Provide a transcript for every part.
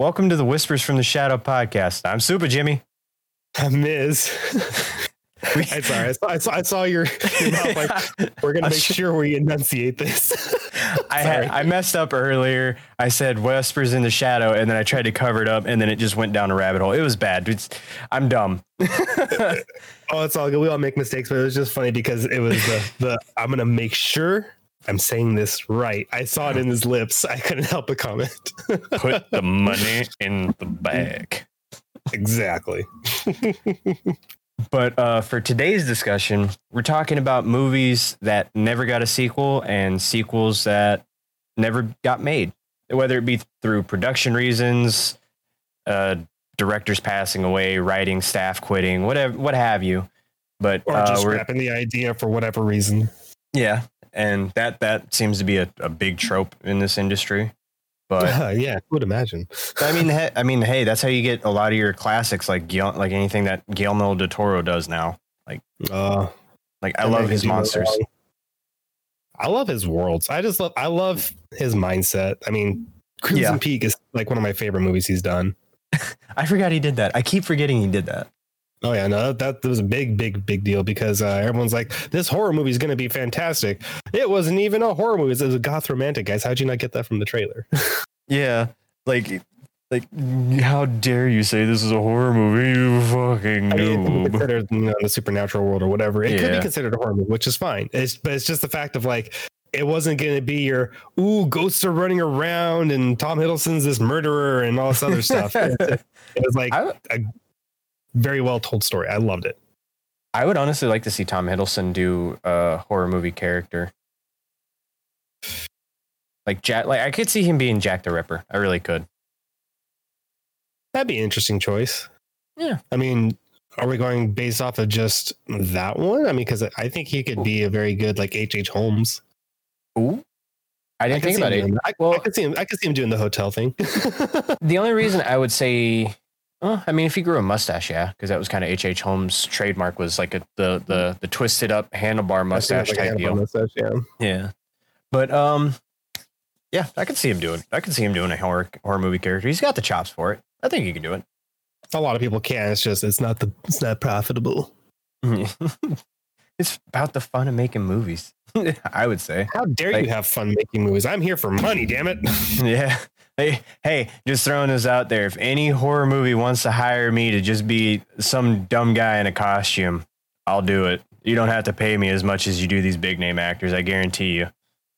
Welcome to the Whispers from the Shadow podcast. I'm Super Jimmy. I'm Miz. I'm sorry. I saw, I saw, I saw your, your mouth like, we're going to make sure we enunciate this. I had, I messed up earlier. I said Whispers in the Shadow, and then I tried to cover it up, and then it just went down a rabbit hole. It was bad. It's, I'm dumb. oh, it's all good. We all make mistakes, but it was just funny because it was the, the I'm going to make sure I'm saying this right. I saw it in his lips. I couldn't help but comment. Put the money in the bag. Exactly. but uh, for today's discussion, we're talking about movies that never got a sequel and sequels that never got made, whether it be through production reasons, uh, directors passing away, writing staff quitting, whatever, what have you. But or uh, just we're- scrapping the idea for whatever reason. Yeah, and that that seems to be a, a big trope in this industry. But yeah, I would imagine. I mean, he, I mean, hey, that's how you get a lot of your classics, like like anything that Guillermo del Toro does now. Uh, Like I love his can do no monsters. I love his worlds. I just love. I love his mindset. I mean, Crimson Yeah. Peak is like one of my favorite movies he's done. I forgot he did that. I keep forgetting he did that. Oh yeah, no, that, that was a big, big, big deal because uh, everyone's like, "This horror movie is going to be fantastic." It wasn't even a horror movie; it was a goth romantic, guys. How'd you not get that from the trailer? Yeah, like like how dare you say this is a horror movie? You fucking I mean, it could be considered you know, the supernatural world or whatever. It could be considered a horror movie, which is fine. It's but it's just the fact of like it wasn't going to be your ooh ghosts are running around and Tom Hiddleston's this murderer and all this other stuff. it, it was like I, a very well told story. I loved it. I would honestly like to see Tom Hiddleston do a horror movie character. Like Jack, like I could see him being Jack the Ripper. I really could. That'd be an interesting choice. Yeah. I mean, are we going based off of just that one? I mean, because I think he could be a very good like H. H. Holmes. Ooh, I I didn't could think about it. I, Well- I could see him. I could see him doing the hotel thing. The only reason I would say, well, I mean, if he grew a mustache, yeah, because that was kind of H. H. Holmes' trademark was like a, the the the twisted up handlebar mustache Like type handlebar deal. mustache, yeah. Yeah, but um, yeah, I could see him doing. I could see him doing a horror horror movie character. He's got the chops for it. I think he can do it. A lot of people can. It's just it's not the it's not profitable. it's about the fun of making movies. I would say. How dare Like- you have fun making movies? I'm here for money, damn it. Yeah. Hey, hey, just throwing this out there. If any horror movie wants to hire me to just be some dumb guy in a costume, I'll do it. You don't have to pay me as much as you do these big name actors. I guarantee you.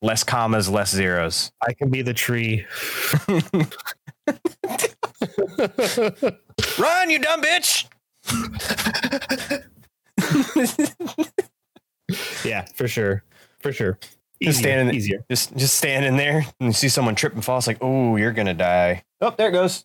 Less commas, less zeros. I can be the tree. Run, you dumb bitch! yeah, for sure. For sure. Just standing- easier. Just, just standing there and you see someone trip and fall. It's like, oh, you're gonna die. Oh, there it goes.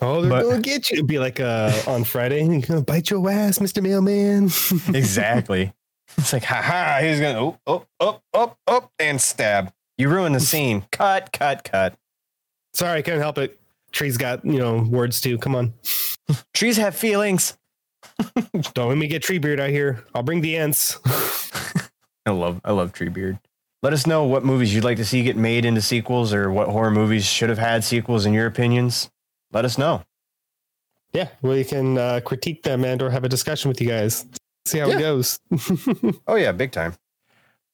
Oh, they're But- gonna get you. It'd be like uh, on Friday, you're gonna bite your ass, Mr. Mailman. Exactly. it's like, haha, he's gonna oh, oh, oh, oh, oh, and stab. You ruined the scene. Cut, cut, cut. Sorry, I couldn't help it. Tree's got, you know, words too. Come on. Trees have feelings. Don't let me get tree beard out here. I'll bring the ants. I love I love Treebeard. Let us know what movies you'd like to see get made into sequels or what horror movies should have had sequels in your opinions. Let us know. yeah, we can uh, critique them and or have a discussion with you guys. See how Yeah. it goes. Oh yeah, big time.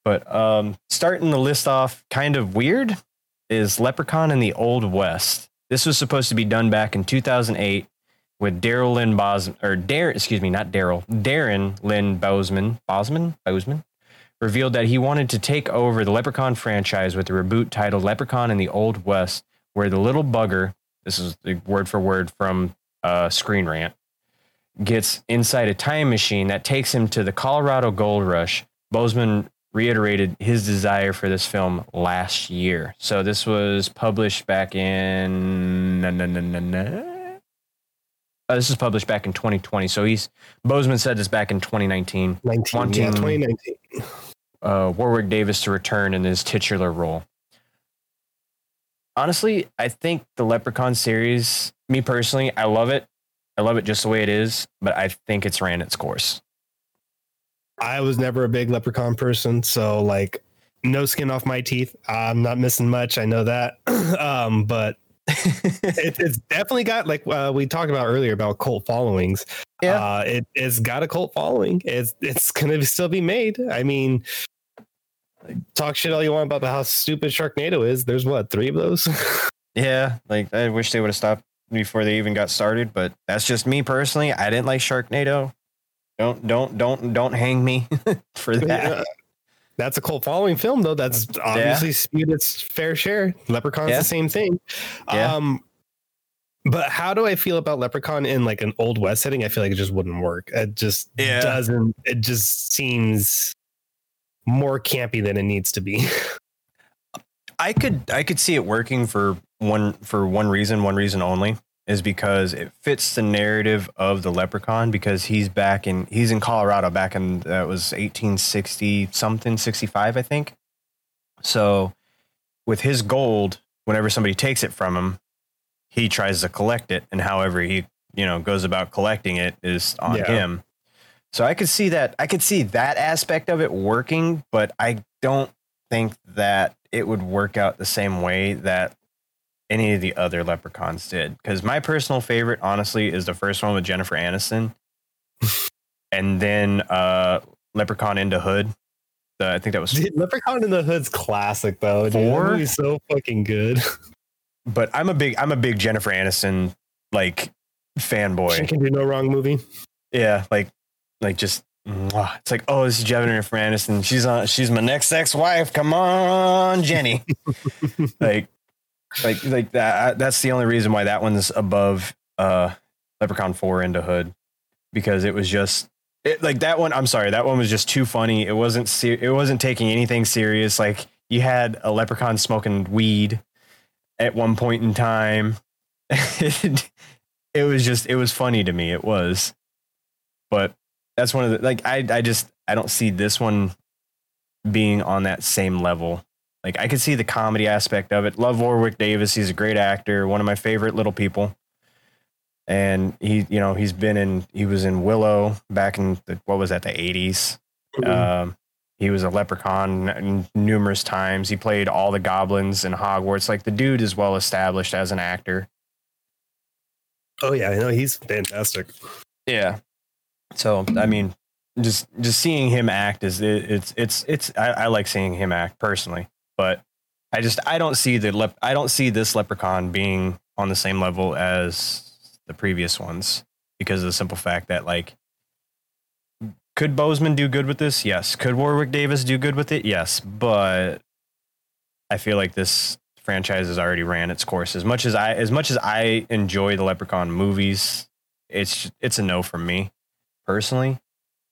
But um starting the list off kind of weird is Leprechaun in the Old West. This was supposed to be done back in 2008 with Daryl Lynn Bos or Darren, excuse me, not Daryl, Darren Lynn Bozeman, Bosman, Bozeman, revealed that he wanted to take over the Leprechaun franchise with a reboot titled Leprechaun in the Old West, where the little bugger, this is the word for word from uh, Screen Rant, gets inside a time machine that takes him to the Colorado Gold Rush. Bozeman reiterated his desire for this film last year. So this was published back in. Na, na, na, na, na. Uh, this was published back in 2020. So he's Bozeman said this back in 2019. 19, yeah, 2019. Uh, Warwick Davis to return in his titular role. Honestly, I think the Leprechaun series, me personally, I love it. I love it just the way it is, but I think it's ran its course. I was never a big leprechaun person, so like no skin off my teeth. I'm not missing much. I know that. um, but it, it's definitely got like uh, we talked about earlier about cult followings. Yeah. uh, it, it's got a cult following. It's it's gonna still be made. I mean, talk shit all you want about how stupid Sharknado is. There's what three of those. yeah, like I wish they would have stopped before they even got started, but that's just me personally. I didn't like Sharknado. Don't don't don't don't hang me for that. That's a cult following film, though. That's obviously spewed its fair share. Leprechaun's Yeah. the same thing. Yeah. Um, but how do I feel about Leprechaun in like an old west setting? I feel like it just wouldn't work. It just Yeah. doesn't. It just seems more campy than it needs to be. I could I could see it working for one for one reason, one reason only is because it fits the narrative of the leprechaun because he's back in he's in Colorado back in that was 1860 something 65 I think. So with his gold, whenever somebody takes it from him, he tries to collect it and however he, you know, goes about collecting it is on Yeah. him. So I could see that I could see that aspect of it working, but I don't think that it would work out the same way that any of the other leprechauns did. Because my personal favorite, honestly, is the first one with Jennifer Aniston, and then uh, Leprechaun into Hood. The, I think that was, Dude, Leprechaun in the Hood's classic though. Dude. Four? movie's so fucking good. but I'm a big I'm a big Jennifer Aniston like fanboy. She can do no wrong movie. Yeah, like like just. It's like, oh, this is Jennifer Aniston. She's on. She's my next ex-wife. Come on, Jenny. like like like that that's the only reason why that one's above uh leprechaun 4 into hood because it was just it, like that one i'm sorry that one was just too funny it wasn't ser- it wasn't taking anything serious like you had a leprechaun smoking weed at one point in time it, it was just it was funny to me it was but that's one of the like i i just i don't see this one being on that same level like I could see the comedy aspect of it. Love Warwick Davis. He's a great actor. One of my favorite little people. And he, you know, he's been in. He was in Willow back in the, what was that? The eighties. Um, he was a leprechaun numerous times. He played all the goblins in Hogwarts. Like the dude is well established as an actor. oh yeah, I know he's fantastic. Yeah. So I mean, just just seeing him act is it, it's it's it's I, I like seeing him act personally, but I just I don't see the lep- I don't see this leprechaun being on the same level as the previous ones because of the simple fact that like could Bozeman do good with this? Yes. Could Warwick Davis do good with it? Yes. But I feel like this franchise has already ran its course. As much as I as much as I enjoy the Leprechaun movies, it's it's a no from me personally.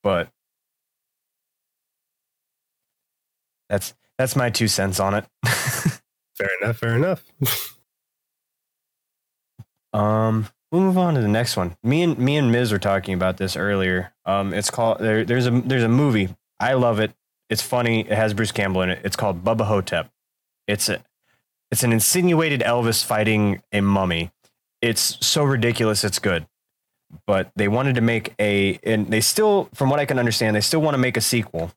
But that's that's my two cents on it. Fair enough. Fair enough. Um, we'll move on to the next one. Me and me and Miz were talking about this earlier. Um, it's called there, there's a there's a movie. I love it. It's funny. It has Bruce Campbell in it. It's called Bubba Ho-Tep. It's a it's an insinuated Elvis fighting a mummy. It's so ridiculous. It's good. But they wanted to make a and they still, from what I can understand, they still want to make a sequel.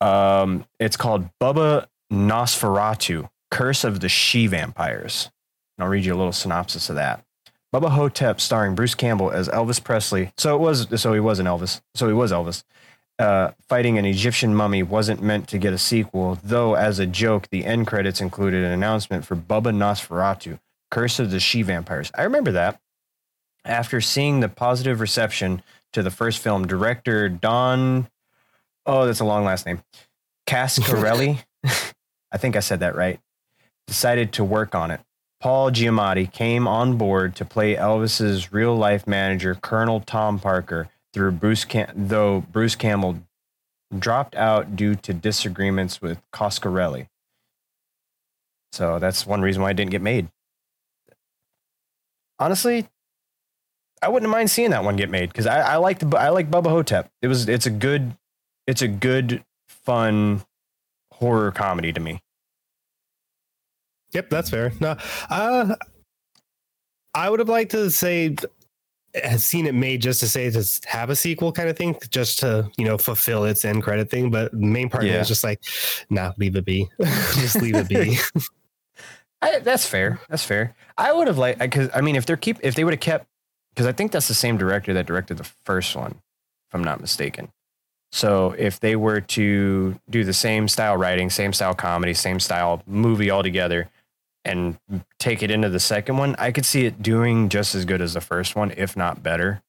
Um, it's called Bubba Nosferatu, Curse of the She Vampires. And I'll read you a little synopsis of that. Bubba Ho-Tep, starring Bruce Campbell as Elvis Presley. So it was. So he was an Elvis. So he was Elvis. Uh, fighting an Egyptian mummy wasn't meant to get a sequel, though. As a joke, the end credits included an announcement for Bubba Nosferatu, Curse of the She Vampires. I remember that. After seeing the positive reception to the first film, director Don. Oh, that's a long last name. Coscarelli. I think I said that right. Decided to work on it. Paul Giamatti came on board to play Elvis's real life manager, Colonel Tom Parker, through Bruce Cam- though Bruce Campbell dropped out due to disagreements with Coscarelli. So that's one reason why it didn't get made. Honestly, I wouldn't mind seeing that one get made because I, I like the I like Bubba Ho-Tep. It was it's a good it's a good fun horror comedy to me. Yep, that's fair. No, uh, I would have liked to say has seen it made just to say to have a sequel kind of thing, just to you know fulfill its end credit thing. But the main part Yeah. is just like, nah, leave it be. just leave it be. I, that's fair. That's fair. I would have liked because I mean, if they're keep if they would have kept because I think that's the same director that directed the first one, if I'm not mistaken. So if they were to do the same style writing, same style comedy, same style movie altogether, and take it into the second one, I could see it doing just as good as the first one, if not better.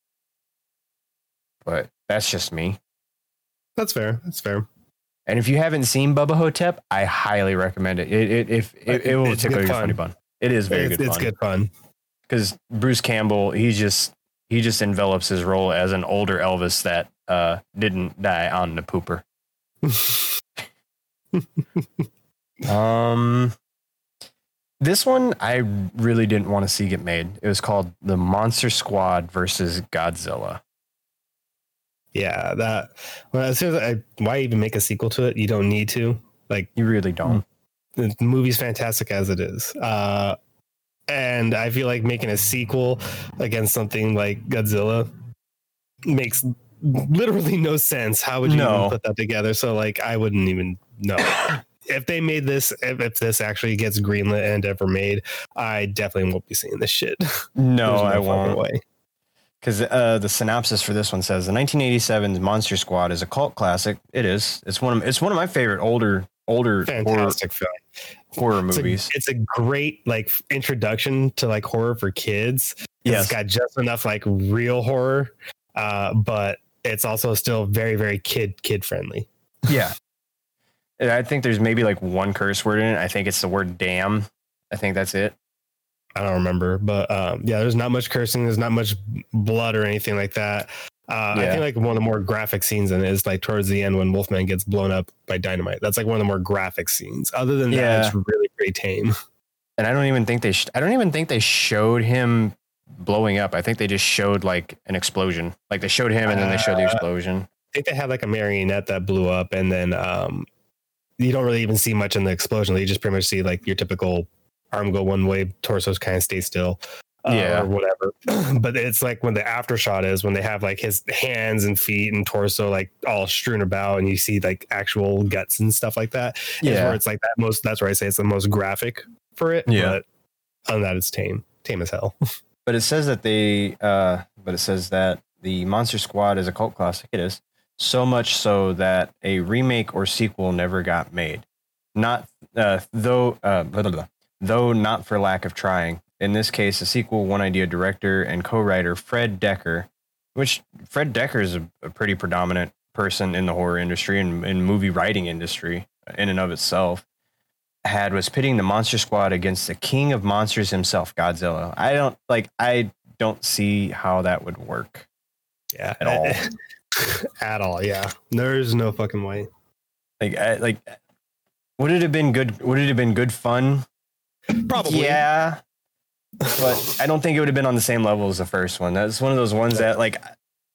But that's just me. That's fair. That's fair. And if you haven't seen Bubba Ho-Tep, I highly recommend it. It it if it, it will tickle your fun. funny bun. It is very it's, good. it's fun. good fun. Because Bruce Campbell, he just he just envelops his role as an older Elvis that uh, didn't die on the pooper. Um, this one I really didn't want to see get made. It was called the Monster Squad versus Godzilla. yeah, that. Well, as soon as I, why even make a sequel to it? You don't need to. Like You really don't. the movie's fantastic as it is. Uh, and I feel like making a sequel against something like Godzilla makes literally no sense. How would you No. even put that together? So like, I wouldn't even know. if they made this, if, if this actually gets greenlit and ever made, I definitely won't be seeing this shit. No, There's I won't. Way. Because uh, the synopsis for this one says the 1987 Monster Squad is a cult classic. It is. It's one of it's one of my favorite older older horror, Fantastic film. Horror It's a, movies. it's a great like introduction to like horror for kids. Yes. It's got just enough like real horror, uh, but it's also still very, very kid kid friendly. Yeah. And I think there's maybe like one curse word in it. I think it's the word damn. I think that's it. I don't remember, but um, yeah, there's not much cursing. There's not much blood or anything like that. Uh, I think like one of the more graphic scenes in it is like towards the end when Wolfman gets blown up by dynamite. That's like one of the more graphic scenes. Other than Yeah. that, it's really pretty tame. And I don't even think they sh- I don't even think they showed him blowing up. I think they just showed like an explosion. Like they showed him and then they showed the Uh, explosion. I think they had like a marionette that blew up, and then um, you don't really even see much in the explosion. You just pretty much see like your typical arm go one way, torsos kind of stay still, uh, Yeah. or whatever. but it's like when the after shot is when they have like his hands and feet and torso like all strewn about, and you see like actual guts and stuff like that. Yeah. where it's like that most. That's where I say it's the most graphic for it. Yeah. but than that, it's tame, tame as hell. But it says that they uh but it says that the Monster Squad is a cult classic. It is. So much so that a remake or sequel never got made. Not uh though uh blah, blah, blah. though not for lack of trying. In this case, a sequel one idea director and co-writer Fred Decker, which Fred Decker is a, a pretty predominant person in the horror industry and in movie writing industry in and of itself had was pitting the monster squad against the king of monsters himself godzilla i don't like i don't see how that would work Yeah, At all. at all. Yeah, there's no fucking way. like I, like would it have been good would it have been good fun Probably. yeah but i don't think it would have been on the same level as the first one that's one of those ones that like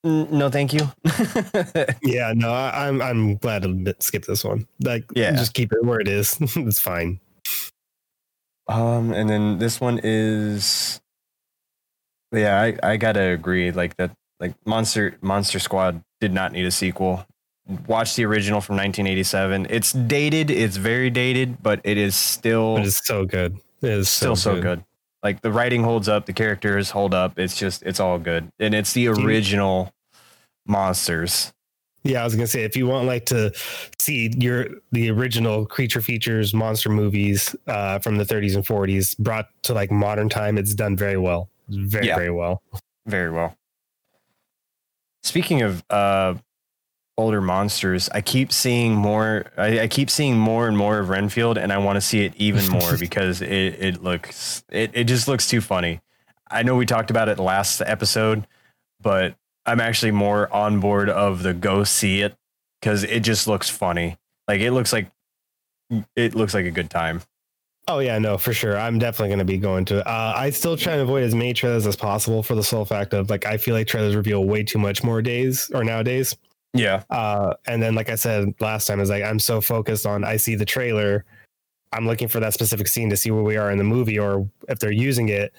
no thank you Yeah, no, I, I'm I'm glad to skip this one. Like, Yeah. just keep it where it is. it's fine. Um, and then this one is, yeah, I, I gotta agree. Like that, like Monster Monster Squad did not need a sequel. Watch the original from 1987. It's dated. It's very dated, but it is still It is so good. It is still so good. Like the writing holds up, the characters hold up. It's just it's all good, and it's the original monsters. Yeah, I was gonna say if you want like to see your the original creature features monster movies uh, from the 30s and 40s brought to like modern time, it's done very well. Very Yeah. very well. Very well. Speaking of uh, older monsters, I keep seeing more. I, I keep seeing more and more of Renfield, and I want to see it even more because it it looks it it just looks too funny. I know we talked about it last episode, but I'm actually more on board of the go see it because it just looks funny. Like it looks like it looks like a good time. Oh yeah, no, for sure. I'm definitely going to be going to it. Uh, I still try and avoid as many trailers as possible for the sole fact of like I feel like trailers reveal way too much more days or nowadays. Yeah, Uh, and then, like I said last time, is like I'm so focused on I see the trailer, I'm looking for that specific scene to see where we are in the movie or if they're using it.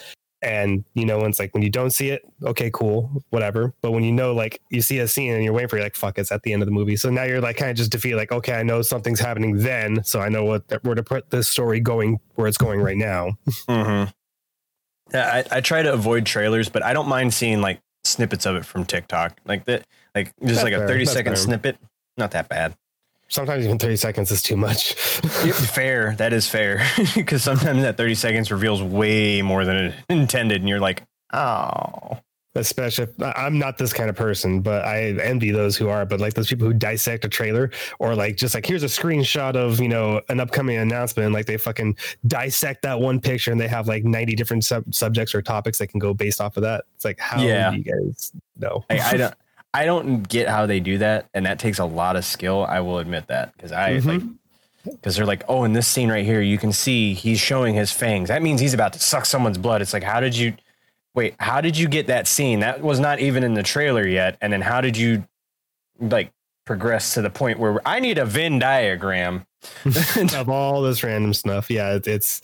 And you know, when it's like when you don't see it, okay, cool, whatever. But when you know, like you see a scene and you're waiting for, you're like, fuck, it's at the end of the movie. So now you're like kind of just defeat, like, okay, I know something's happening then, so I know what where to put this story going where it's going right now. Mm-hmm. Yeah, I, I try to avoid trailers, but I don't mind seeing like snippets of it from TikTok, like that, like just That's like a fair. thirty That's second fair. snippet. Not that bad. Sometimes even 30 seconds is too much. Fair. That is fair. Because sometimes that 30 seconds reveals way more than it intended. And you're like, oh. especially if, I'm not this kind of person, but I envy those who are. But like those people who dissect a trailer or like just like here's a screenshot of you know an upcoming announcement, and like they fucking dissect that one picture and they have like 90 different sub- subjects or topics that can go based off of that. It's like how Yeah. do you guys know? I, I don't. I don't get how they do that, and that takes a lot of skill. I will admit that because I Mhm. like because they're like, oh, in this scene right here, you can see he's showing his fangs. That means he's about to suck someone's blood. It's like, how did you wait? How did you get that scene? That was not even in the trailer yet. And then how did you like progress to the point where I need a Venn diagram? of all this random stuff, yeah, it, it's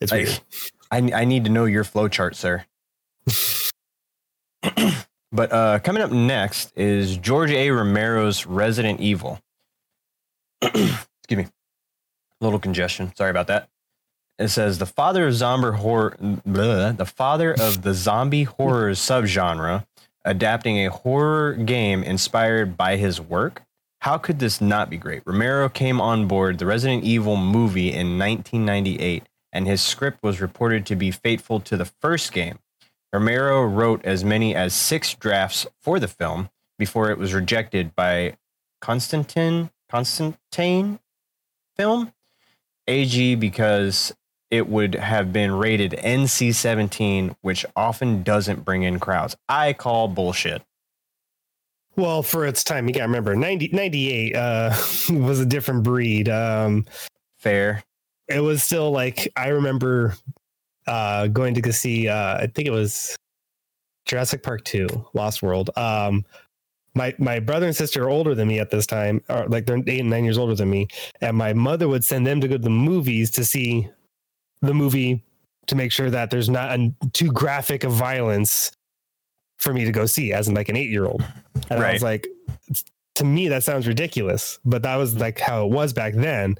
it's Like, weird. I I need to know your flow chart, sir. but uh, coming up next is George A. Romero's Resident Evil. Excuse me, a little congestion. Sorry about that. It says the father of zombie horror, bleh, the father of the zombie horror subgenre, adapting a horror game inspired by his work. How could this not be great? Romero came on board the Resident Evil movie in 1998 and his script was reported to be faithful to the first game. Romero wrote as many as six drafts for the film before it was rejected by Constantine Constantine Film AG because it would have been rated NC-17, which often doesn't bring in crowds. I call bullshit. Well, for its time, you got to remember 90, 98 uh, was a different breed. Um, Fair. it was still like I remember uh going to go see uh I think it was Jurassic Park 2, Lost World. Um my my brother and sister are older than me at this time, or like they're eight and nine years older than me. And my mother would send them to go to the movies to see the movie to make sure that there's not a, too graphic of violence for me to go see as in like an eight year old. And I was like, to me, that sounds ridiculous. But that was like how it was back then.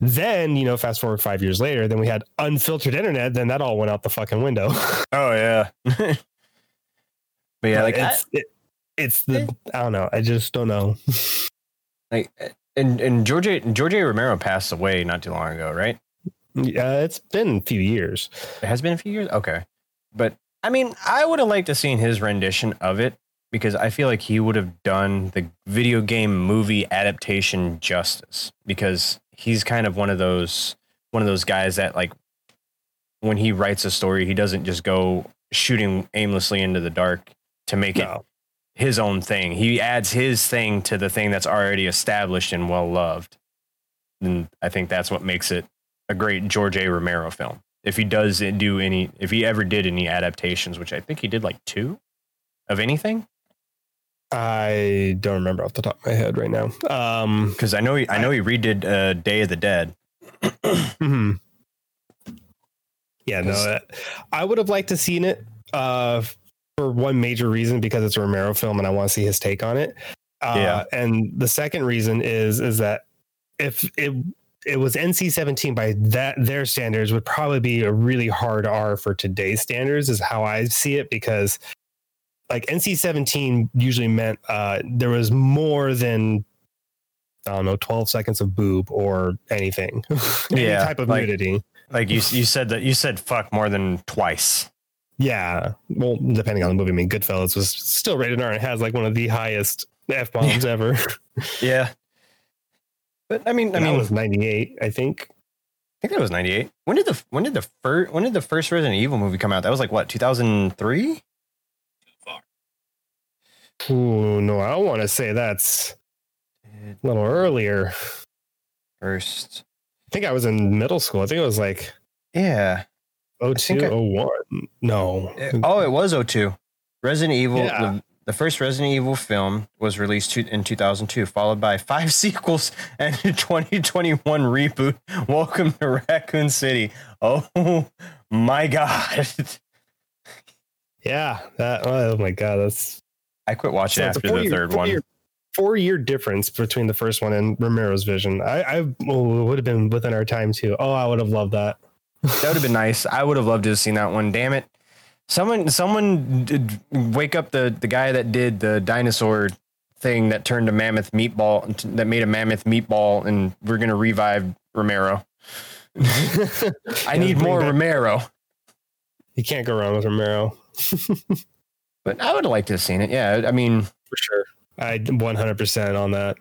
Then, you know, fast forward five years later, then we had unfiltered internet, then that all went out the fucking window. Oh yeah. but yeah, like I- it's it, it's the I don't know. I just don't know. like and and George A, George A. Romero passed away not too long ago, right? Yeah, it's been a few years. It has been a few years. Okay, but I mean, I would have liked to seen his rendition of it because I feel like he would have done the video game movie adaptation justice because he's kind of one of those one of those guys that like when he writes a story, he doesn't just go shooting aimlessly into the dark to make it his own thing. He adds his thing to the thing that's already established and well loved. And I think that's what makes it a great George A. Romero film. If he does do any, if he ever did any adaptations, which I think he did like two of anything, I don't remember off the top of my head right now. Um because I know he, I know he redid uh, Day of the Dead. mhm. Yeah, no, uh, I would have liked to seen it uh, for one major reason because it's a Romero film and I want to see his take on it. Uh, Yeah. and the second reason is is that if it it was NC seventeen by that their standards would probably be a really hard R for today's standards is how I see it because like NC seventeen usually meant uh, there was more than I don't know twelve seconds of boob or anything any Yeah, type of like- nudity. Like you, you said that you said fuck more than twice. Yeah. Well, depending on the movie. I mean, Goodfellas was still rated R and has like one of the highest F bombs ever. Yeah, but I mean, I mean, that was 98, I think. I think that was ninety eight. When did the when did the first when did the first Resident Evil movie come out? That was like what two thousand three. Ooh, no, I want to say that's a little earlier. First, I think I was in middle school. I think it was like yeah. 02, think I- 01. No. It- oh, it was 02. Resident Evil, Yeah. the, the first Resident Evil film was released to, in 2002, followed by five sequels and a 2021 reboot. Welcome to Raccoon City. Oh my God. Yeah, that. Oh my god, that's. I quit watching so after the four-year- third one. four-year- Four-year difference between the first one and Romero's vision. I, I would have been within our time too. Oh, I would have loved that. That would have been nice. I would have loved to have seen that one. Damn it. Someone someone did wake up the the guy that did the dinosaur thing that turned a mammoth meatball that made a mammoth meatball and we're going to revive Romero. I need more back- Romero. You can't go wrong with Romero But I would have liked to have seen it. Yeah, I mean, for sure. I 100% on that.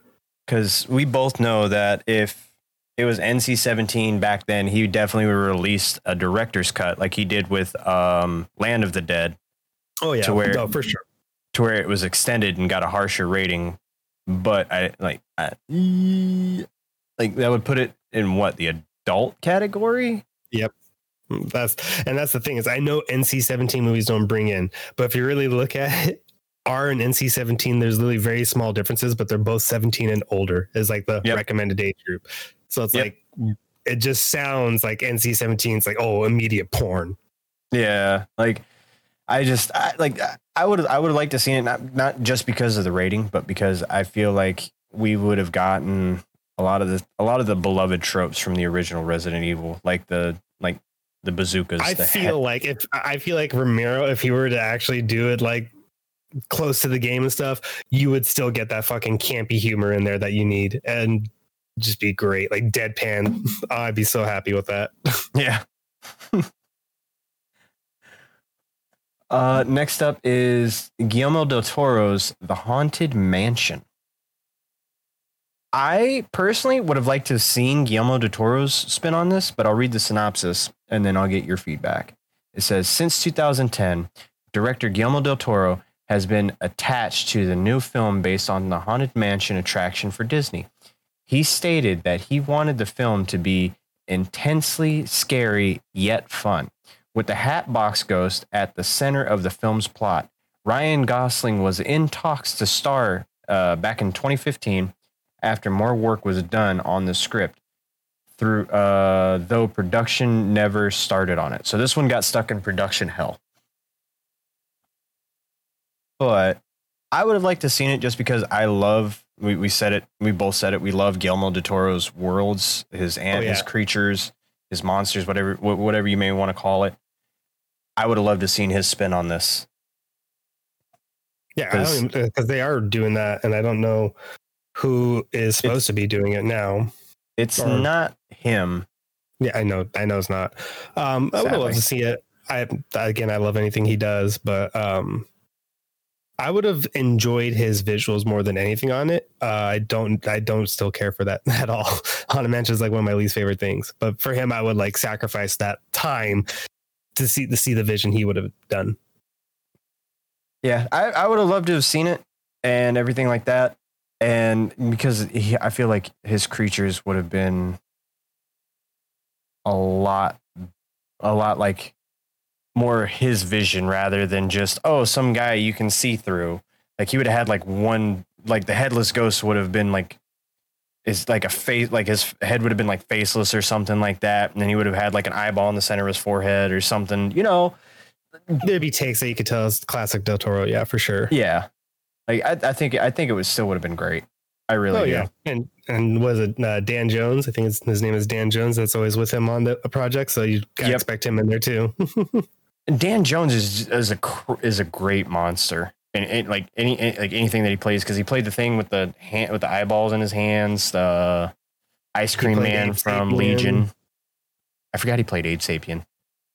because we both know that if it was NC seventeen back then, he definitely would have released a director's cut like he did with um, Land of the Dead. Oh yeah, To where- for sure. to where it was extended and got a harsher rating. But I like, I, like that would put it in what the adult category. That's and that's the thing is I know NC-17 movies don't bring in, but if you really look at it, R and NC-17, there's literally very small differences, but they're both 17 and older is like the Yep. recommended age group. So it's Yep. like it just sounds like NC-17 is like oh immediate porn. Yeah, like I just I, like I would I would like to see it not not just because of the rating, but because I feel like we would have gotten a lot of the a lot of the beloved tropes from the original Resident Evil, like the like the bazookas. I the feel like if I feel like Romero, if he were to actually do it like close to the game and stuff, you would still get that fucking campy humor in there that you need and just be great. Like deadpan. Oh, I'd be so happy with that. Yeah. uh, next up is Guillermo del Toro's The Haunted Mansion. I personally would have liked to have seen Guillermo del Toro's spin on this, but I'll read the synopsis and then I'll get your feedback. It says Since 2010, director Guillermo del Toro has been attached to the new film based on the Haunted Mansion attraction for Disney. He stated that he wanted the film to be intensely scary yet fun. With the Hatbox Ghost at the center of the film's plot, Ryan Gosling was in talks to star uh, back in 2015 after more work was done on the script. Through uh, though production never started on it, so this one got stuck in production hell. But I would have liked to seen it just because I love. We, we said it. We both said it. We love Guillermo del Toro's worlds, his ant, his yeah. creatures, his monsters, whatever wh- whatever you may want to call it. I would have loved to seen his spin on this. Yeah, 'Cause- because they are doing that, and I don't know who is supposed to be doing it now. It's Or- not him. Yeah, I know, I know it's not. Um, I would love to see it. I again, I love anything he does, but um, I would have enjoyed his visuals more than anything on it. Uh, I don't, I don't still care for that at all. Haunted Mansion is like one of my least favorite things, but for him, I would like sacrifice that time to see to see the vision he would have done. Yeah, I, I would have loved to have seen it and everything like that. And because he, I feel like his creatures would have been a lot, a lot like more his vision rather than just, oh, some guy you can see through. Like he would have had like one, like the headless ghost would have been like, is like a face, like his head would have been like faceless or something like that. And then he would have had like an eyeball in the center of his forehead or something, you know? There'd be takes that you could tell is classic Del Toro, yeah, for sure. Yeah. Like I, I think I think it was still would have been great. I really Oh do. yeah, and and was it uh, Dan Jones? I think his, his name is Dan Jones. That's always with him on the project, so you gotta Yep. expect him in there too. And Dan Jones is is a is a great monster. And, and like any any- like anything that he plays because he played the thing with the hand with the eyeballs in his hands, the ice cream man Abe from Sapien. Legion. I forgot he played Abe Sapien.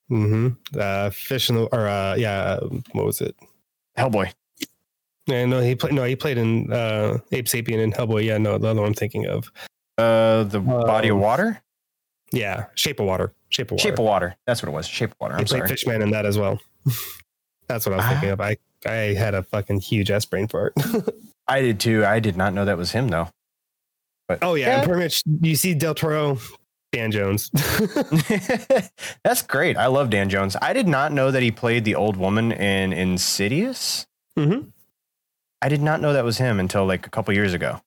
hmm Uh, Fish in the or uh, yeah, what was it? Hellboy. Yeah, no, he played. No, he played in uh, Abe Sapien and Hellboy. Yeah, no, the other one I'm thinking of. Uh, the body of Um, water. Yeah, Shape of Water. Shape of Water. Shape of water. That's what it was. Shape of water. he I'm played sorry. Fishman in that as well. That's what I was thinking of. I I had a fucking huge S brain for it. I did too. I did not know that was him though. But oh yeah, and pretty much you see Del Toro, Dan Jones. That's great. I love Dan Jones. I did not know that he played the old woman in Insidious. Mhm. I did not know that was him until like a couple years ago.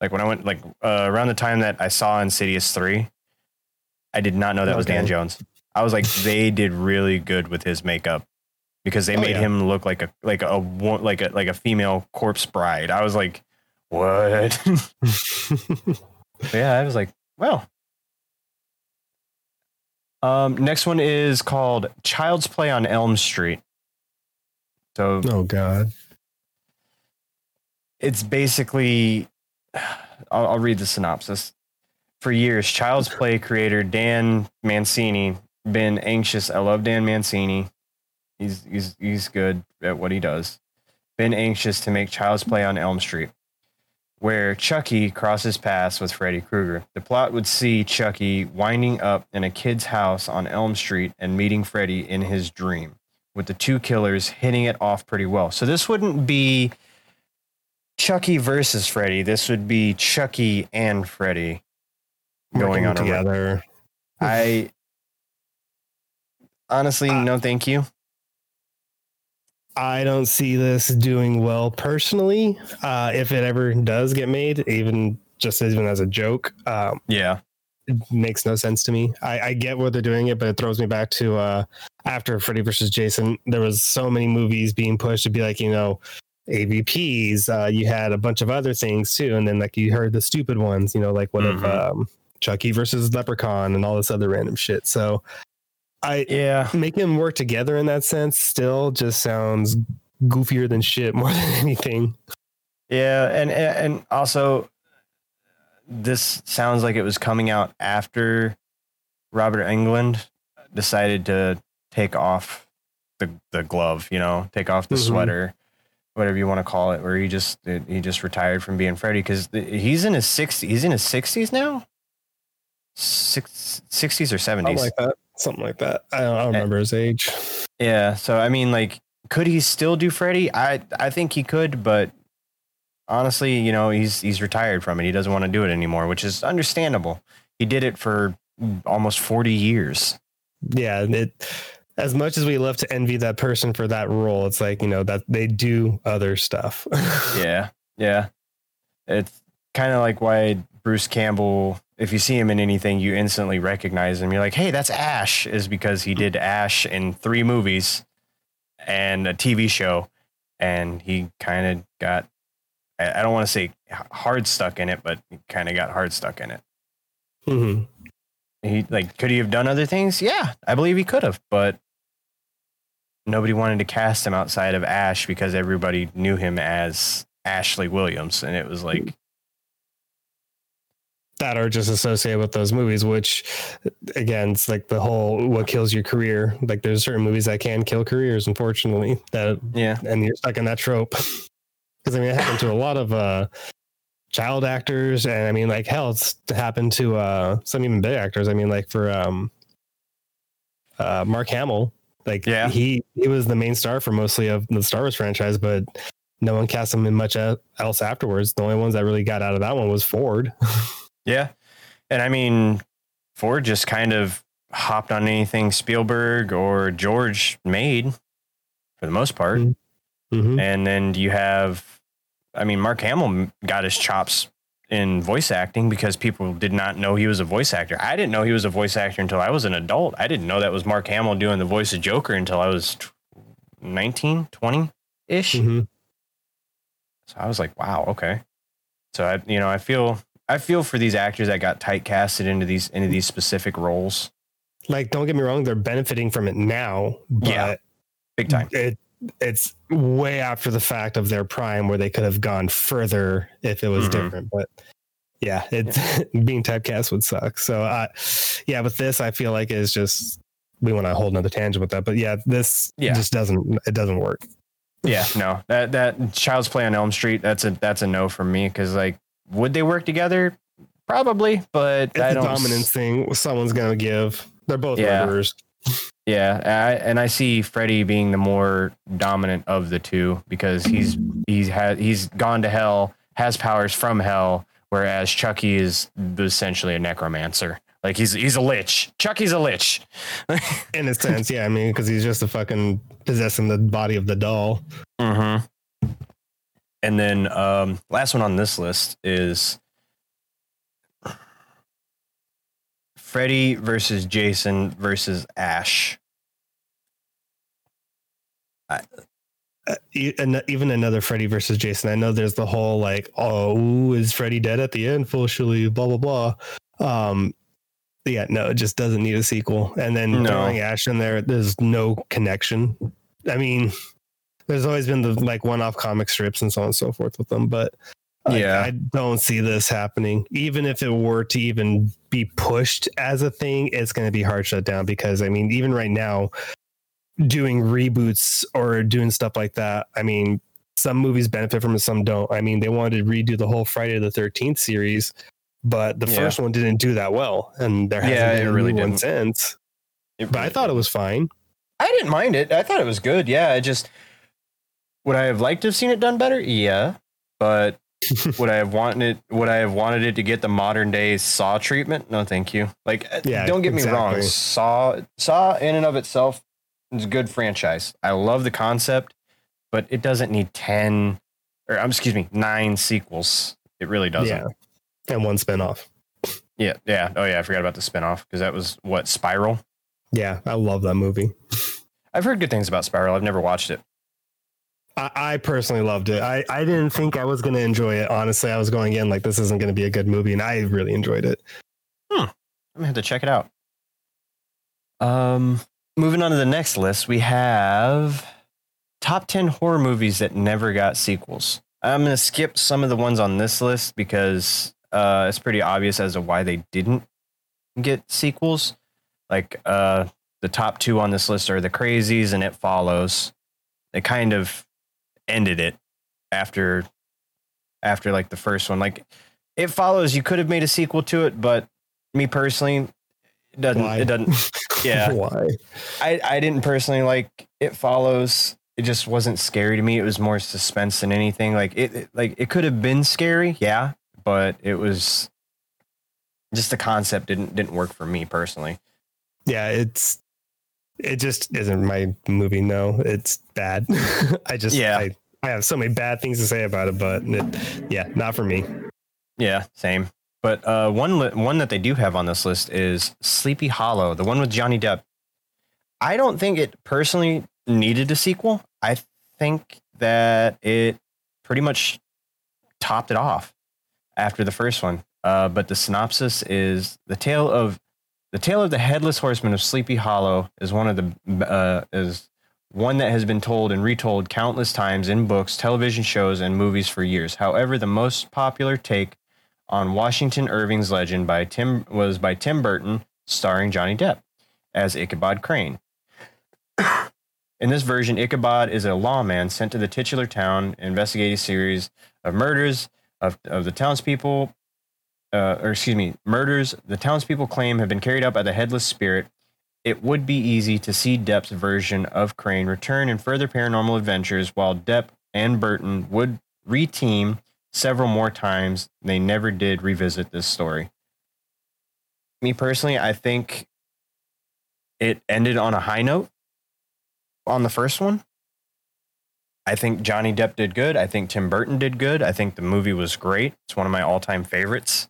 Like when I went like uh, around the time that I saw Insidious 3, I did not know that was Dan Jones. I was like they did really good with his makeup because they Oh, made yeah. him look like a like a like a like a female corpse bride. I was like, what? yeah, I was like, well. Um, next one is called Child's Play on Elm Street. So oh God. It's basically I'll, I'll read the synopsis. For years child's play creator dan mancini been anxious. I love dan mancini. He's he's he's good at what he does. Been anxious to make child's play on elm street where chucky crosses paths with freddy krueger. The plot would see chucky winding up in a kid's house on elm street and meeting freddy in his dream with the two killers hitting it off pretty well. So this wouldn't be Chucky versus Freddy. This would be Chucky and Freddy going Working on together. I honestly, Uh, no, thank you. I don't see this doing well personally. Uh, if it ever does get made, even just even as a joke, um, Yeah, it makes no sense to me. I, I get where they're doing it, but it throws me back to uh, after Freddy versus Jason. There was so many movies being pushed to be like, you know, AVPs. Uh, you had a bunch of other things too, and then like you heard the stupid ones, you know, like what if Mhm. um, Chucky versus Leprechaun and all this other random shit. So I yeah, making them work together in that sense still just sounds goofier than shit more than anything. yeah, and and also, this sounds like it was coming out after Robert Englund decided to take off the the glove. You know, take off the Mhm. sweater. Whatever you want to call it, where he just he just retired from being Freddy because he's in his sixties. He's in his sixties now, six sixties or Something seventies. like that. Something like that. I don't, I Eh. don't remember his age. Yeah. So I mean, like, could he still do Freddy? I I think he could, but honestly, you know, he's he's retired from it. He doesn't want to do it anymore, which is understandable. He did it for almost forty years. Yeah, it. As much as we love to envy that person for that role, it's like you know that they do other stuff. Yeah. Yeah. It's kind of like why Bruce Campbell, if you see him in anything, you instantly recognize him. You're like, hey, that's Ash, is because he did Ash in three movies and a TV show. And he kind of got, I don't want to say hard stuck in it, but he kind of got hard stuck in it. Mhm. He like, could he have done other things? Yeah, I believe he could have, but nobody wanted to cast him outside of Ash because everybody knew him as Ashley Williams, and it was like, That are just associated with those movies, which again, it's like the whole what kills your career. Like there's certain movies that can kill careers, unfortunately. That yeah, and you're stuck in that trope. Because I mean, it happened to a lot of uh, child actors, and I mean, like hell, it's happened to uh, some even big actors. I mean, like for um, uh, Mark Hamill, like Yeah. he he was the main star for mostly of the Star Wars franchise, but no one cast him in much else afterwards. The only ones that really got out of that one was Ford. yeah, and I mean, Ford just kind of hopped on anything Spielberg or George made for the most part, Mhm. Mhm. and then you have, I mean, Mark Hamill got his chops in voice acting because people did not know he was a voice actor. I didn't know he was a voice actor until I was an adult. I didn't know that was Mark Hamill doing the voice of Joker until I was tw- 19, 20 ish. Mhm. So I was like, wow, okay. So I, you know, I feel, I feel for these actors that got typecasted into these, into these specific roles Like, don't get me wrong, they're benefiting from it now, but Yeah. big time. it it's way after the fact of their prime where they could have gone further if it was Mhm. different but yeah it being typecast would suck so uh yeah with this i feel like it's just we want to hold another tangent with that but yeah this Yeah. just doesn't it doesn't work Yeah, no, that, that Child's Play on Elm Street, that's a, that's a no for me. Cause like, would they work together? Probably, but it's I a dominance thing someone's gonna give they're both Yeah. murderers Yeah, I, and I see Freddy being the more dominant of the two because he's he's had he's gone to hell, has powers from hell, whereas Chucky is essentially a necromancer. Like he's he's a lich. Chucky's a lich. in a sense yeah i mean because he's just a fucking possessing the body of the doll mm-hmm. And then um, last one on this list is Freddy versus Jason versus Ash. uh, even another Freddy versus Jason. I know there's the whole like, oh, is Freddy dead at the end? Fully, blah blah blah. Um, yeah, no, it just doesn't need a sequel. And then no. throwing Ash in there, there's no connection. I mean, there's always been the like one-off comic strips and so on and so forth with them, but yeah, I, I don't see this happening. Even if it were to even be pushed as a thing, it's going to be hard shut down because I mean, even right now, doing reboots or doing stuff like that, I mean, some movies benefit from it, some don't. I mean, they wanted to redo the whole Friday the Thirteenth series, but the yeah. first one didn't do that well, and there hasn't yeah, been a really one since. It but I thought didn't. it was fine. I didn't mind it. I thought it was good. Yeah, I just would I have liked to have seen it done better? Yeah, but would I have wanted it? Would I have wanted it to get the modern day Saw treatment? No, thank you. Like, uh, yeah, don't get exactly. me wrong. Saw, Saw, in and of itself, is a good franchise. I love the concept, but it doesn't need ten, or um, excuse me, nine sequels. It really doesn't. Yeah, and one spinoff. Yeah, yeah. Oh yeah, I forgot about the spinoff because that was what Spiral. Yeah, I love that movie. I've heard good things about Spiral. I've never watched it. I, personally loved it. I, I didn't think I was going to enjoy it. Honestly, I was going in like this isn't going to be a good movie, and I really enjoyed it. Hmm. I'm gonna have to check it out. Um, moving on to the next list, we have top ten horror movies that never got sequels. I'm gonna skip some of the ones on this list because uh, it's pretty obvious as to why they didn't get sequels. Like uh, the top two on this list are The Crazies and It Follows. They kind of ended it after after like the first one. Like it follows. You could have made a sequel to it, but me personally, it doesn't. Why? It doesn't. Yeah. Why? I I didn't personally like it follows. It just wasn't scary to me. It was more suspense than anything. Like it, it like it could have been scary, yeah, but it was just the concept didn't didn't work for me personally. Yeah, it's it just isn't my movie. No, it's bad. I just yeah. I, I have so many bad things to say about it, but it, yeah, not for me. Yeah, same. But uh, one li- one that they do have on this list is Sleepy Hollow, the one with Johnny Depp. I don't think it personally needed a sequel. I think that it pretty much topped it off after the first one. Uh, but the synopsis is the tale of the tale of the headless horseman of Sleepy Hollow is one of the uh, is one that has been told and retold countless times in books, television shows, and movies for years. However, the most popular take on Washington Irving's legend by Tim was by Tim Burton, starring Johnny Depp as Ichabod Crane. In this version, Ichabod is a lawman sent to the titular town to investigate a series of murders of, of the townspeople uh, or excuse me, murders the townspeople claim have been carried out by the headless spirit, it would be easy to see Depp's version of Crane return in further paranormal adventures, while Depp and Burton would reteam several more times. They never did revisit this story. Me personally, I think it ended on a high note on the first one. I think Johnny Depp did good. I think Tim Burton did good. I think the movie was great. It's one of my all time favorites.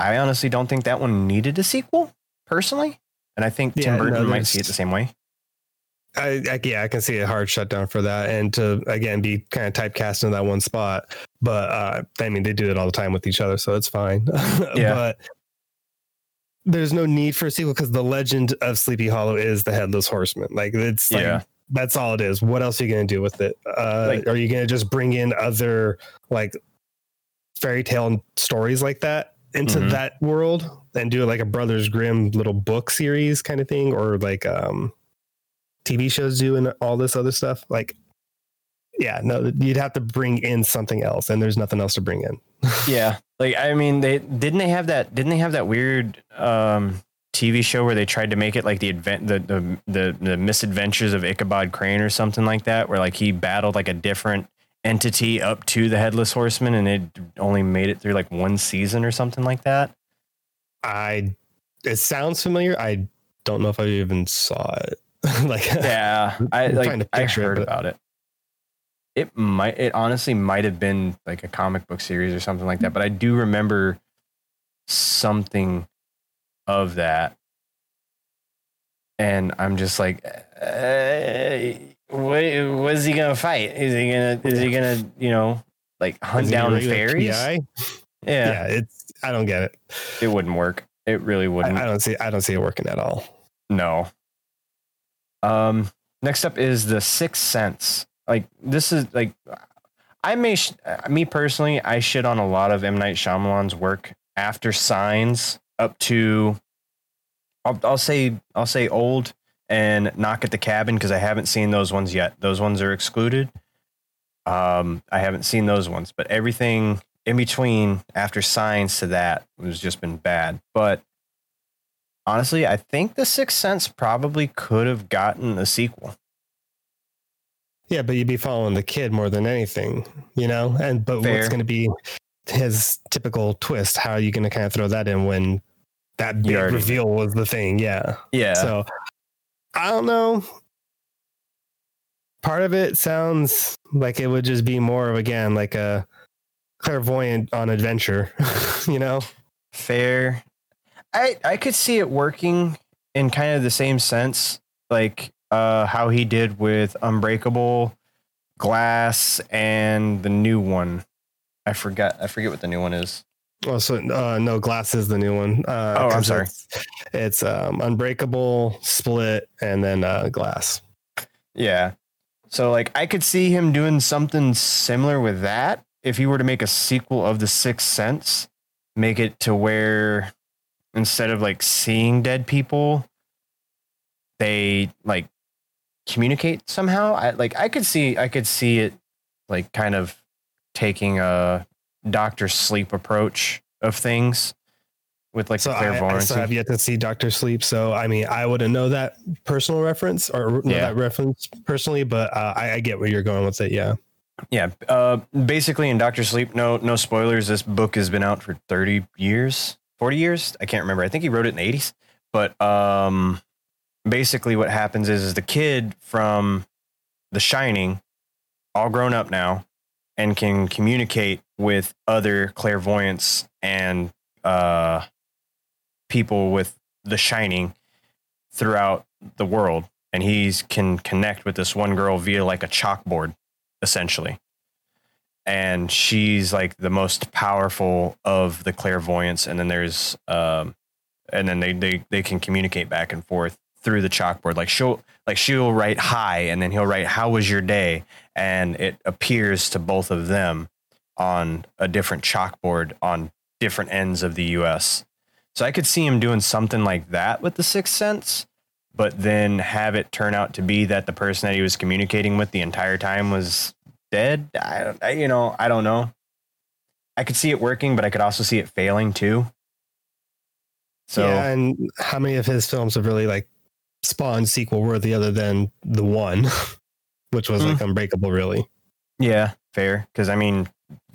I honestly don't think that one needed a sequel, personally. And I think Tim Burton no, might see it the same way. I, I, yeah, I can see a hard shutdown for that, and to again be kind of typecast in that one spot. But uh, I mean, they do it all the time with each other, so it's fine. yeah. but there's no need for a sequel because the legend of Sleepy Hollow is the headless horseman. Like it's like, yeah. that's all it is. What else are you gonna do with it? Uh, like, are you gonna just bring in other like fairy tale stories like that? Into mm-hmm. that world and do like a Brothers Grimm little book series kind of thing, or like um, TV shows do and all this other stuff. Like, yeah, no, you'd have to bring in something else, and there's nothing else to bring in. yeah, like I mean, they didn't they have that? Didn't they have that weird um, TV show where they tried to make it like the event, the, the the the misadventures of Ichabod Crane or something like that, where like he battled like a different entity up to the headless horseman and it only made it through like one season or something like that? I it sounds familiar. I don't know if i even saw it. Like yeah i like i heard it, about it. It might it honestly might have been like a comic book series or something like that but i do remember something of that. And i'm just like uh, what what is he gonna fight? Is he gonna is he gonna you know like hunt down regular fairies? PI? Yeah, Yeah. it's I don't get it. it wouldn't work. It really wouldn't. I don't see I don't see it working at all. No. Um. Next up is the Sixth Sense. Like this is like, I may sh- uh, me personally, I shit on a lot of M Night Shyamalan's work after Signs up to, I'll, I'll say I'll say old and Knock at the Cabin because I haven't seen those ones yet. Those ones are excluded. Um, I haven't seen those ones, but everything in between after Signs to that has just been bad. But honestly, I think The Sixth Sense probably could have gotten a sequel. Yeah, but you'd be following the kid more than anything, you know? And but Fair. what's gonna be his typical twist? How are you gonna kind of throw that in when that big reveal was the thing? Yeah. Yeah. So I don't know. Part of it sounds like it would just be more of again like a clairvoyant on adventure, you know? fair. I I could see it working in kind of the same sense, like uh how he did with Unbreakable, Glass, and the new one. I forgot. I forget what the new one is. Oh, so uh, no, Glass is the new one. Uh, Oh, I'm sorry. It's, it's um, Unbreakable, Split, and then uh, Glass. Yeah. So like I could see him doing something similar with that if he were to make a sequel of The Sixth Sense, make it to where instead of like seeing dead people, they like communicate somehow. I like I could see I could see it like kind of taking a doctor sleep approach of things with like So the I, I still have yet to see Doctor Sleep. So I mean, I wouldn't know that personal reference or know Yeah. that reference personally, but uh, I, I get where you're going with it. Yeah. Yeah, uh, basically in Doctor Sleep, no no spoilers. This book has been out for thirty years, forty years. I can't remember. I think he wrote it in the eighties. But um, basically, what happens is, is the kid from The Shining, all grown up now, and can communicate with other clairvoyants and uh, people with The Shining throughout the world, and he's can connect with this one girl via like a chalkboard essentially. And she's like the most powerful of the clairvoyants. And then there's, um, and then they, they, they can communicate back and forth through the chalkboard. Like she'll, like she'll write hi and then he'll write, how was your day? And it appears to both of them on a different chalkboard on different ends of the US. So I could see him doing something like that with the sixth sense but then have it turn out to be that the person that he was communicating with the entire time was dead. I, I you know, I don't know. I could see it working, but I could also see it failing too. So yeah, and how many of his films have really like spawned sequel worthy other than the one, which was Hmm. like Unbreakable, really? yeah, fair. Because I mean,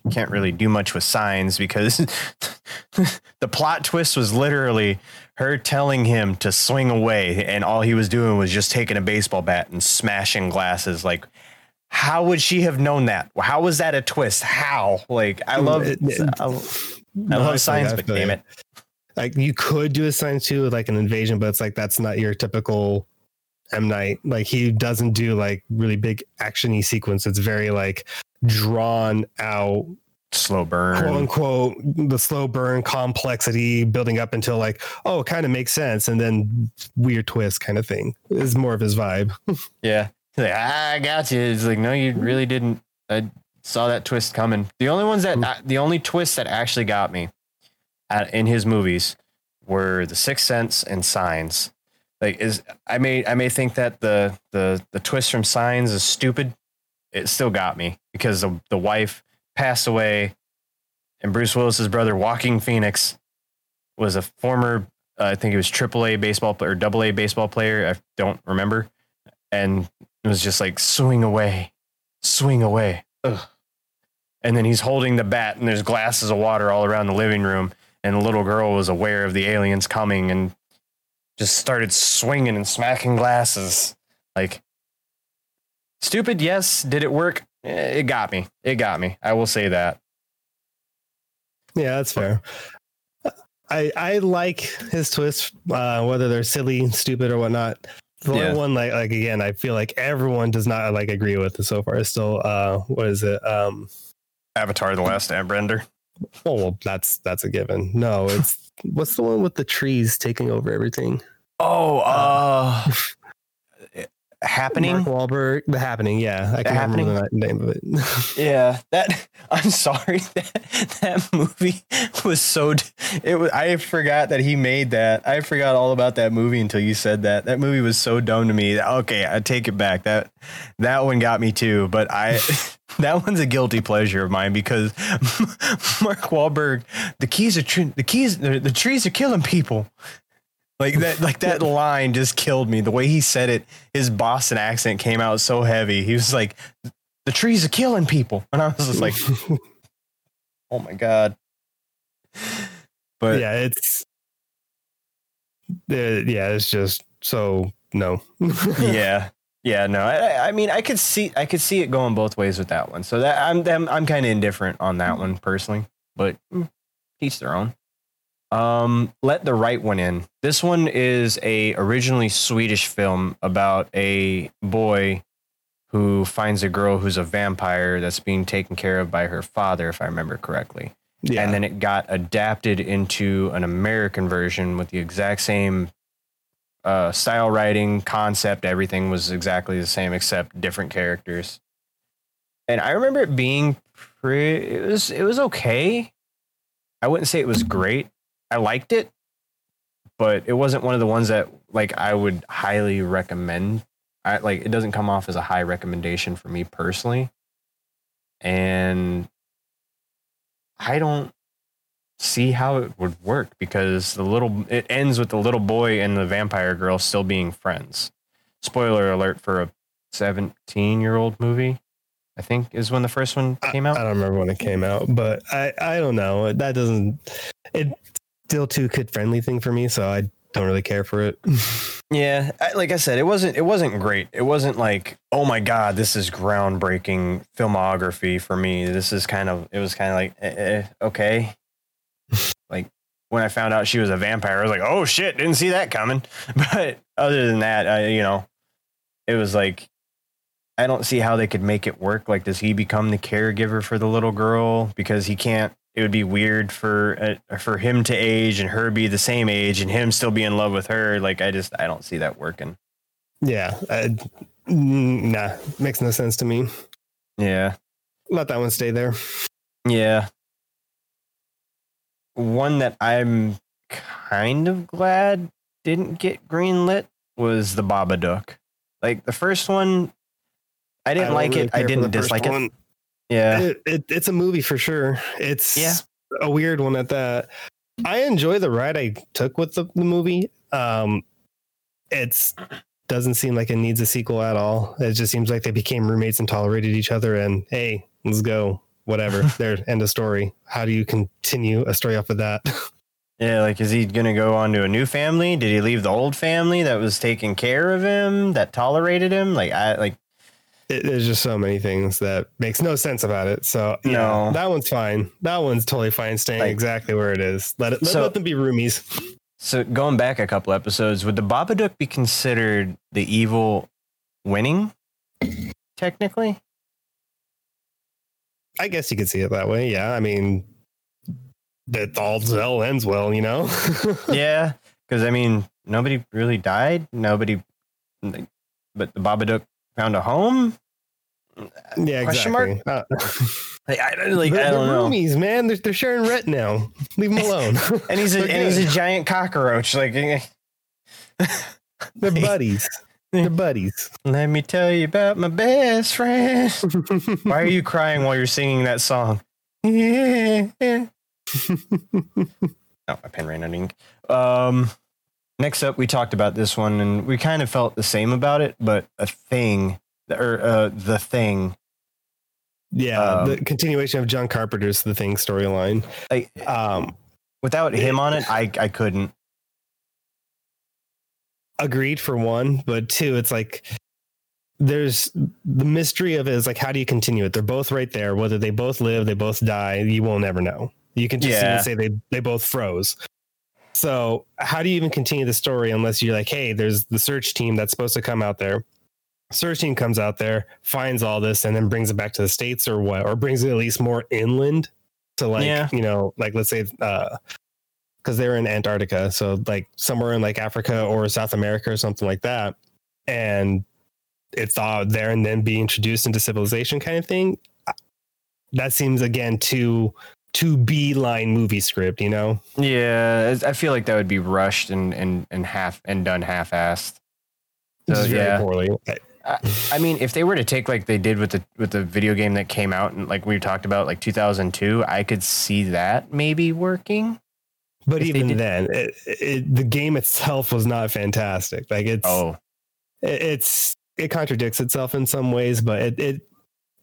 you can't really do much with signs because the plot twist was literally her telling him to swing away, and all he was doing was just taking a baseball bat and smashing glasses. Like, how would she have known that? How was that a twist? How? Like, I love, It- I, I love signs, but damn it, Like you could do a sign too, with like an invasion, but it's like that's not your typical M Night. Like he doesn't do like really big actiony sequence. It's very like drawn out slow burn quote unquote the slow burn complexity building up until like oh it kind of makes sense and then weird twist kind of thing is more of his vibe Yeah, like, "Ah, I got you. It's like, no, you really didn't. I saw that twist coming. The only ones that, uh, the only twists that actually got me at, in his movies were The Sixth Sense and Signs. Like, is I may I may think that the the the twist from Signs is stupid. It still got me because the the wife passed away, and Bruce Willis's brother, Joaquin Phoenix, was a former. Uh, I think he was AAA baseball player or Double A baseball player. I don't remember, and it was just like swing away, swing away. Ugh. And then he's holding the bat, and there's glasses of water all around the living room. And the little girl was aware of the aliens coming and just started swinging and smacking glasses. Like, stupid, yes. Did it work? Eh, It got me. It got me. I will say that. yeah that's fair i i like his twists uh whether they're silly stupid or whatnot The Yeah. only one like like again, I feel like everyone does not like agree with it so far. Is still uh what is it? Um Avatar: The Last Airbender. oh well that's that's a given. No, it's what's the one with the trees taking over everything? Oh, uh, happening. Mark Wahlberg, The Happening. Yeah, I can't remember the name of it. Yeah, that I'm sorry that that movie was so it was I forgot that he made that. I forgot all about that movie until you said that. That movie was so dumb to me. Okay, I take it back. That that one got me too, but I that one's a guilty pleasure of mine because Mark Wahlberg the keys are tr- the keys the, the trees are killing people. Like that like that line just killed me. The way he said it, his Boston accent came out so heavy. He was like the trees are killing people. And I was just like, oh my God. But yeah, it's uh, yeah, it's just so no. yeah. Yeah, no, I, I- mean, I could see, I could see it going both ways with that one. So that I'm, I'm, I'm kind of indifferent on that one personally, but mm, each their own. Um, let the right one in. This one is a originally Swedish film about a boy who finds a girl who's a vampire that's being taken care of by her father, if I remember correctly. yeah, and then it got adapted into an American version with the exact same uh, style writing, concept, everything was exactly the same except different characters. And I remember it being pretty. It was it was okay. I wouldn't say it was great. I liked it, but it wasn't one of the ones that like I would highly recommend. I like it doesn't come off as a high recommendation for me personally. And I don't see how it would work because the little it ends with the little boy and the vampire girl still being friends. Spoiler alert for a 17 year old movie, I think is when the first one came out. I out. don't remember when it came out, but I I don't know. That doesn't. It's still too kid friendly thing for me, so I don't really care for it. Yeah, I, like I said, it wasn't it wasn't great. It wasn't like, oh my god, this is groundbreaking filmography for me. This is kind of it was kind of like eh, eh, okay. like when I found out she was a vampire, I was like, oh shit, didn't see that coming. But other than that, I, you know, it was like I don't see how they could make it work. Like, does he become the caregiver for the little girl because he can't? It would be weird for uh, for him to age and her be the same age and him still be in love with her. Like, I just I don't see that working. yeah, I, nah, makes no sense to me. Yeah, Let that one stay there. yeah. One that I'm kind of glad didn't get greenlit was the Babadook. Like the first one, I didn't don't like really it. I didn't dislike it. Yeah, It, it, it's a movie for sure. It's Yeah. a weird one at that. I enjoy the ride I took with the, the movie. Um, it's doesn't seem like it needs a sequel at all. It just seems like they became roommates and tolerated each other. And hey, let's go. Whatever. there, end of story. How do you continue a story off of that? Yeah, like is he gonna go on to a new family? Did he leave the old family that was taking care of him, that tolerated him? Like I like It, there's just so many things that makes no sense about it. So yeah, No. that one's fine. That one's totally fine, staying Like- exactly where it is. Let it let, So- let them be roomies. so going back a couple episodes, would the Babadook be considered the evil winning? Technically? I guess you could see it that way. Yeah, I mean, that all all ends well, you know. yeah. Because I mean, nobody really died. Nobody but the Babadook found a home. yeah, Question exactly. Uh, Like I like they're, I don't they're know. roomies, man. They're, they're sharing rent now. Leave them alone. And he's a They're and he's a giant cockroach. Like eh, they're buddies. They're buddies. let me tell you about my best friend. Why are you crying while you're singing that song? Yeah. Oh, my pen ran out of ink. Um, next up, we talked about this one, and we kind of felt the same about it. But a thing, or uh, the thing, yeah, Um, the continuation of John Carpenter's The Thing storyline. Um, without him on it, I I couldn't. agreed for one, but two, it's like there's the mystery of it is like how do you continue it? They're both right there. Whether they both live, they both die, you will never know. You can just Yeah. say they they both froze. So how do you even continue the story unless you're like, hey, there's the search team that's supposed to come out there. Search team comes out there, finds all this, and then brings it back to the states or what, or brings it at least more inland to like Yeah. you know, like let's say uh because they're in Antarctica, so like somewhere in like Africa or South America or something like that, and it's all there and then be introduced into civilization kind of thing. That seems again too too beeline movie script, you know. Yeah, I feel like that would be rushed and and and half and done half-assed. So, Just very yeah. poorly. I mean, if they were to take like they did with the with the video game that came out and like we talked about like 2002, I could see that maybe working. But If even then, it, it, the game itself was not fantastic. Like it's Oh, it- it's it contradicts itself in some ways, but it, it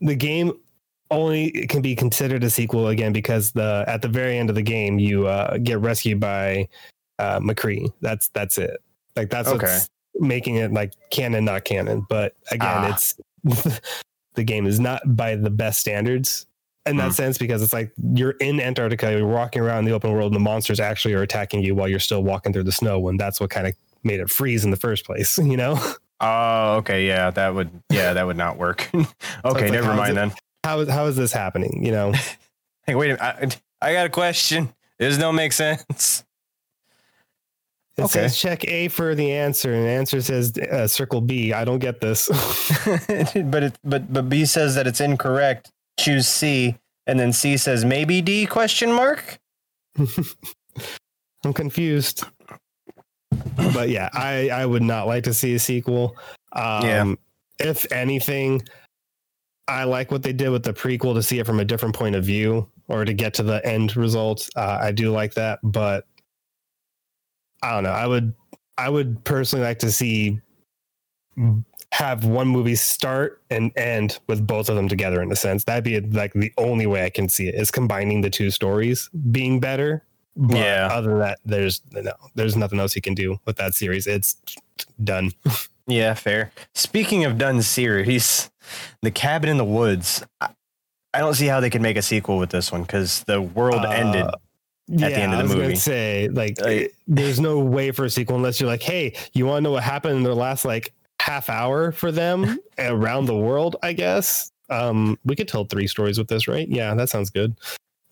the game only can be considered a sequel again because the at the very end of the game you uh, get rescued by uh, MacReady. That's that's it. Like that's Okay. what's making it like canon, not canon. But again, Ah. it's the game is not by the best standards in that Hmm. sense because it's like you're in Antarctica, you're walking around the open world, and the monsters actually are attacking you while you're still walking through the snow. When that's what kind of made it freeze in the first place, you know. oh, okay, yeah, that would yeah, that would not work. okay, like, never mind it- then. How is how is this happening? You know, Hey, wait a minute, I, I got a question. This don't make sense. it Okay. says check A for the answer, and the answer says uh, circle B. I don't get this. but it but but B says that it's incorrect. Choose C, and then C says maybe D question mark. I'm confused. But yeah, I I would not like to see a sequel. Um, Yeah. If anything, I like what they did with the prequel to see it from a different point of view or to get to the end result. Uh, I do like that, but I don't know. I would I would personally like to see have one movie start and end with both of them together in a sense. That'd be like the only way I can see it is combining the two stories being better. But Yeah. other than that, there's no there's nothing else you can do with that series. It's done. Yeah, fair. Speaking of done series, The Cabin in the Woods. I, I don't see how they could make a sequel with this one because the world Uh, ended. yeah, the end of I the was movie. Gonna say like, Like- there's no way for a sequel unless you're like, hey, you want to know what happened in the last like half hour for them around the world? I guess um, we could tell three stories with this, right? Yeah, that sounds good.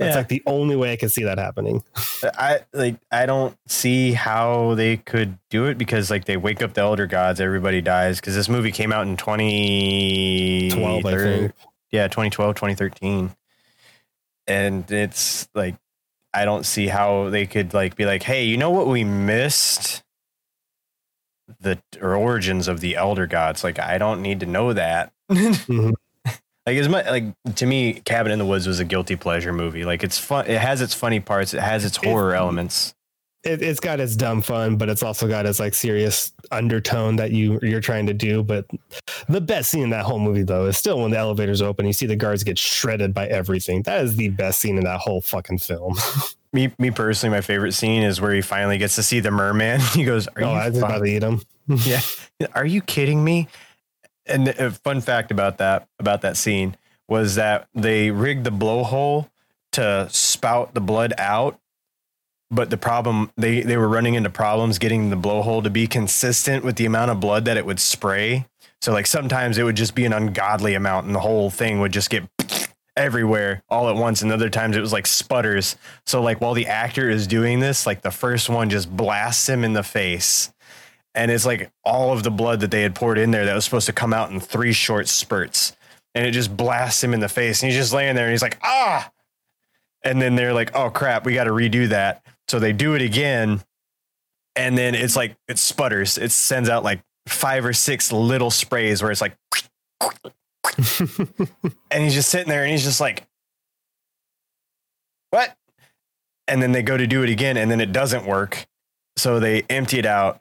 That's Yeah. like the only way I can see that happening. I like. I don't see how they could do it because like they wake up the elder gods, everybody dies because this movie came out in 2012, I think. Yeah, 2012, 2013. And it's like I don't see how they could like be like, "Hey, you know what we missed? The origins of the elder gods." Like I don't need to know that. Mhm. Like as much like to me, Cabin in the Woods was a guilty pleasure movie. Like it's fun. It has its funny parts. It has its horror elements. It, it's got its dumb fun, but it's also got its like serious undertone that you you're trying to do. But the best scene in that whole movie, though, is still when the elevators open. You see the guards get shredded by everything. That is the best scene in that whole fucking film. Me, me personally, my favorite scene is where he finally gets to see the merman. He goes, "Are oh, I was you about to eat him. yeah, are you kidding me?" And a fun fact about that about that scene was that they rigged the blowhole to spout the blood out, but the problem they they were running into problems getting the blowhole to be consistent with the amount of blood that it would spray. So like sometimes it would just be an ungodly amount, and the whole thing would just get everywhere all at once. And other times it was like sputters. So like while the actor is doing this like the first one just blasts him in the face and it's like all of the blood that they had poured in there that was supposed to come out in three short spurts. And it just blasts him in the face. And he's just laying there and he's like ah! And then they're like oh crap we got to redo that. So they do it again. And then it's like it sputters. It sends out like five or six little sprays where it's like and he's just sitting there and he's just like what? And then they go to do it again and then it doesn't work. So they empty it out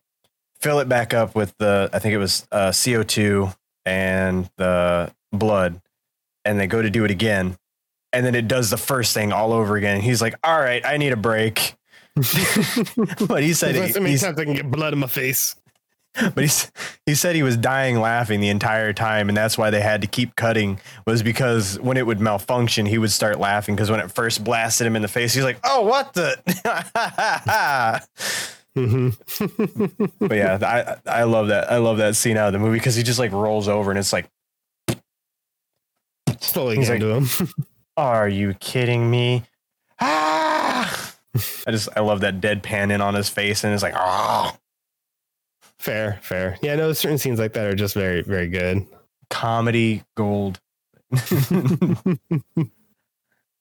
fill it back up with the i think it was uh, co2 and the blood and they go to do it again and then it does the first thing all over again he's like all right i need a break but he said There's he- many he's- times I can get blood in my face. but he's, he said he was dying laughing the entire time, and that's why they had to keep cutting. Was because when it would malfunction, he would start laughing because when it first blasted him in the face, he's like, "Oh, what the." Mm-hmm. but yeah, I I love that. I love that scene out of the movie because he just like rolls over and it's like, Slowly He's to him. "Are you kidding me?" Ah! I just I love that deadpan in on his face and it's like, "Oh." Fair, fair. Yeah, no, certain scenes like that are just very, very good. comedy gold.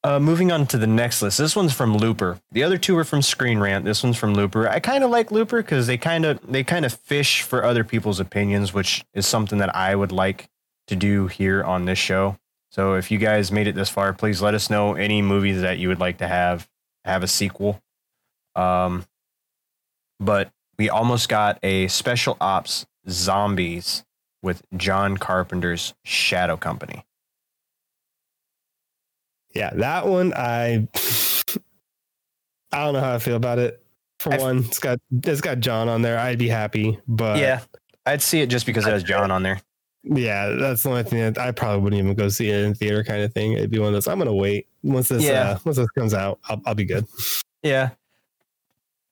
uh, moving on to the next list. This one's from Looper. The other two are from Screen Rant. This one's from Looper. I kind of like Looper because they kind of they kind of fish for other people's opinions, which is something that I would like to do here on this show. So if you guys made it this far, please let us know any movies that you would like to have have a sequel. Um, but we almost got a special ops zombies with John Carpenter's Shadow Company. Yeah, that one I I don't know how I feel about it. For I've- one, it's got it's got John on there. I'd be happy, but yeah, I'd see it just because it has John on there. yeah, that's the only thing that I probably wouldn't even go see it in theater kind of thing. It'd be one of those. I'm gonna wait once this Yeah. uh, once this comes out. I'll, I'll be good. Yeah,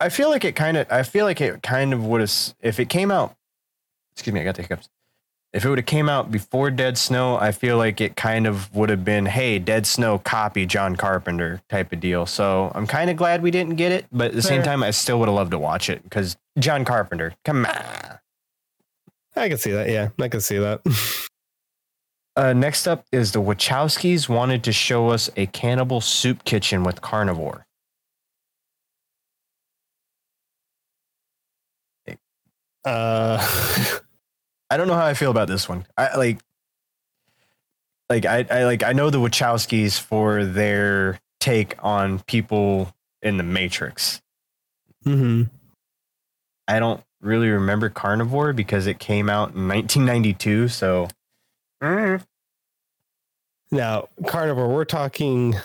I feel like it kind of. I feel like it kind of would have if it came out. Excuse me, I got the hiccups. If it would have came out before Dead Snow, I feel like it kind of would have been, hey, Dead Snow copy John Carpenter type of deal. So I'm kind of glad we didn't get it, but at the same time, I still would have loved to watch it because John Carpenter, come on. I can see that. Yeah, I can see that. Uh, next up is the Wachowskis wanted to show us a cannibal soup kitchen with carnivore. Uh, I don't know how I feel about this one. I like, like I, I like I know the Wachowskis for their take on people in the Matrix. hmm I don't really remember Carnivore because it came out in 1992. So, Mm. Now, carnivore, we're talking.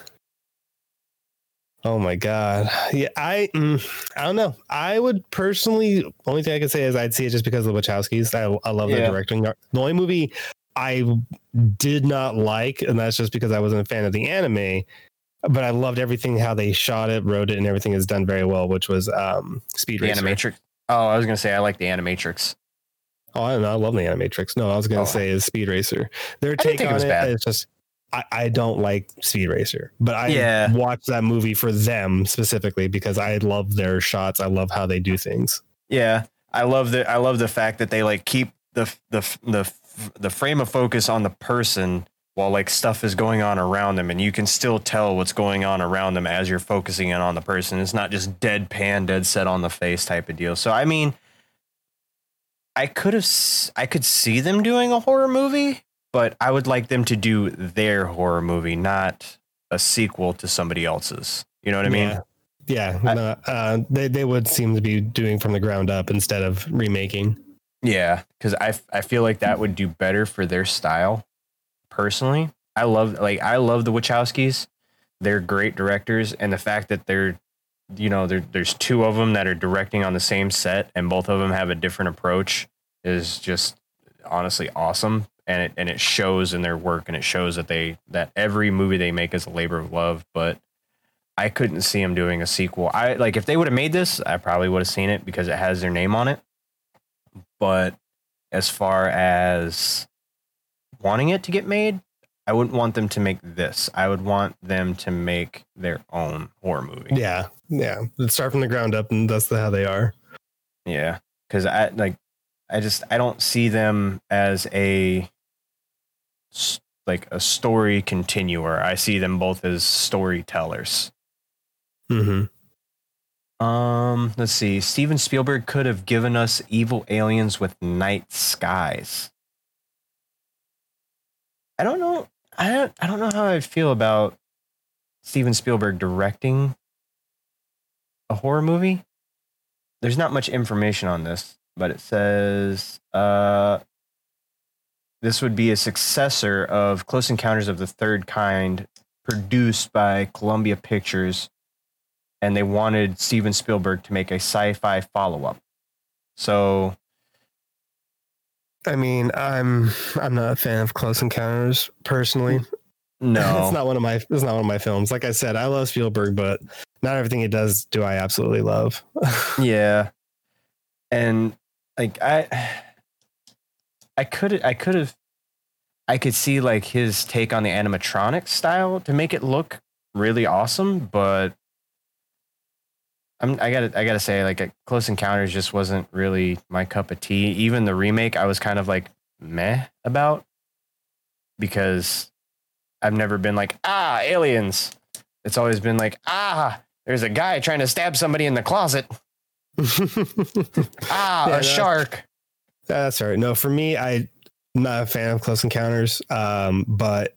Oh my god! Yeah, I mm, I don't know. I would personally only thing I could say is I'd see it just because of the Wachowskis. I, I love Yeah. their directing. The only movie I did not like, and that's just because I wasn't a fan of the anime. But I loved everything how they shot it, wrote it, and everything is done very well. Which was um, Speed the Racer. Animatrix. Oh, I was gonna say I like the Animatrix. Oh, I don't know. I love the Animatrix. No, I was gonna Oh. say is Speed Racer. Their take on it, bad. it's just I, I don't like Speed Racer, but I Yeah. watched that movie for them specifically because I love their shots. I love how they do things. Yeah, I love the I love the fact that they like keep the the the the frame of focus on the person while like stuff is going on around them, and you can still tell what's going on around them as you're focusing in on the person. It's not just deadpan, dead set on the face type of deal. So I mean, I could have i could see them doing a horror movie, but I would like them to do their horror movie, not a sequel to somebody else's. You know what I mean? Yeah, yeah. I- no, uh, they they would seem to be doing from the ground up instead of remaking. Yeah, because I I feel like that would do better for their style. Personally, I love like I love the Wachowskis. They're great directors, and the fact that they're, you know, there there's two of them that are directing on the same set, and both of them have a different approach is just honestly awesome. And it and it shows in their work, and it shows that they that every movie they make is a labor of love. But I couldn't see them doing a sequel. I like if they would have made this, I probably would have seen it because it has their name on it but as far as wanting it to get made, I wouldn't want them to make this. I would want them to make their own horror movie. Yeah, yeah. Let's start from the ground up, and that's how they are. Yeah, because I like, I just I don't see them as a like a story continuer. I see them both as storytellers. hmm Um, let's see. Steven Spielberg could have given us evil aliens with night skies. I don't know. I don't. I don't know how I feel about Steven Spielberg directing a horror movie. There's not much information on this, but it says uh, this would be a successor of Close Encounters of the Third Kind, produced by Columbia Pictures and they wanted Steven Spielberg to make a sci-fi follow-up. So I mean, I'm I'm not a fan of Close Encounters personally. No, it's not one of my it's not one of my films. Like I said, I love Spielberg, but not everything he does do I absolutely love. yeah, and like I, I could I could have, I could see like his take on the animatronic style to make it look really awesome, but I'm, I gotta, I gotta say, like, Close Encounters just wasn't really my cup of tea. Even the remake, I was kind of like meh about because I've never been like, ah, aliens. It's always been like, ah, there's a guy trying to stab somebody in the closet. ah, yeah, a shark. That's right. No, for me, I'm not a fan of Close Encounters. Um, but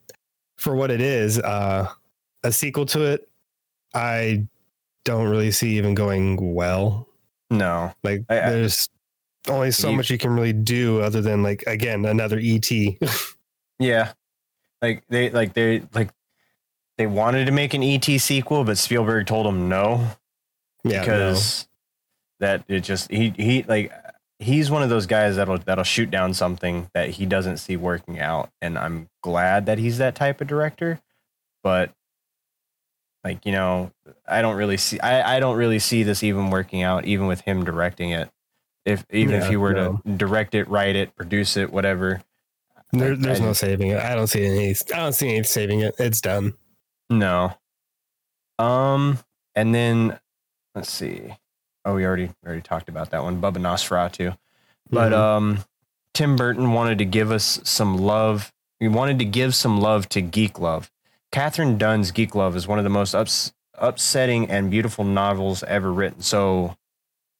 for what it is, uh, a sequel to it, I don't really see even going well. No, like I, there's I, only so you, much you can really do other than like again another ET. yeah, like they like they like they wanted to make an ET sequel, but Spielberg told them no. Yeah, because no. that it just he he like he's one of those guys that'll that'll shoot down something that he doesn't see working out, and I'm glad that he's that type of director. But like, you know, I don't really see I, I don't really see this even working out, even with him directing it. If even yeah, if he were no. to direct it, write it, produce it, whatever. There, there's I, no saving it. I don't see any I don't see any saving it. It's done. No. Um and then let's see. Oh, we already already talked about that one, Bubba Nosferatu. But mm-hmm. um Tim Burton wanted to give us some love. He wanted to give some love to geek love. Katherine Dunn's Geek Love is one of the most ups, upsetting and beautiful novels ever written. So,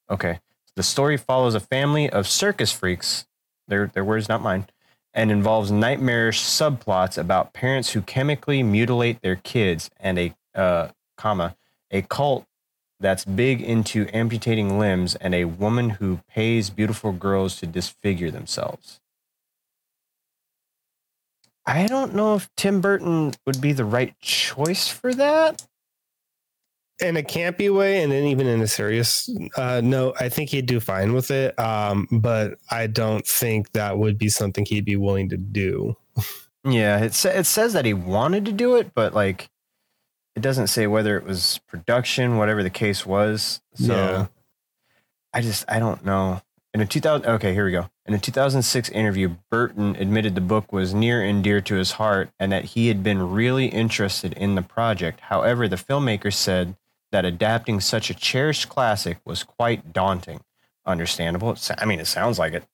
okay. The story follows a family of circus freaks, their, their words, not mine, and involves nightmarish subplots about parents who chemically mutilate their kids and a, uh, comma, a cult that's big into amputating limbs and a woman who pays beautiful girls to disfigure themselves. I don't know if Tim Burton would be the right choice for that. In a campy way, and then even in a serious uh, no, I think he'd do fine with it. Um, but I don't think that would be something he'd be willing to do. yeah, it sa- it says that he wanted to do it, but like, it doesn't say whether it was production, whatever the case was. So, yeah. I just I don't know. In a 2000, okay, here we go. In a 2006 interview, Burton admitted the book was near and dear to his heart and that he had been really interested in the project. However, the filmmaker said that adapting such a cherished classic was quite daunting. Understandable. I mean, it sounds like it.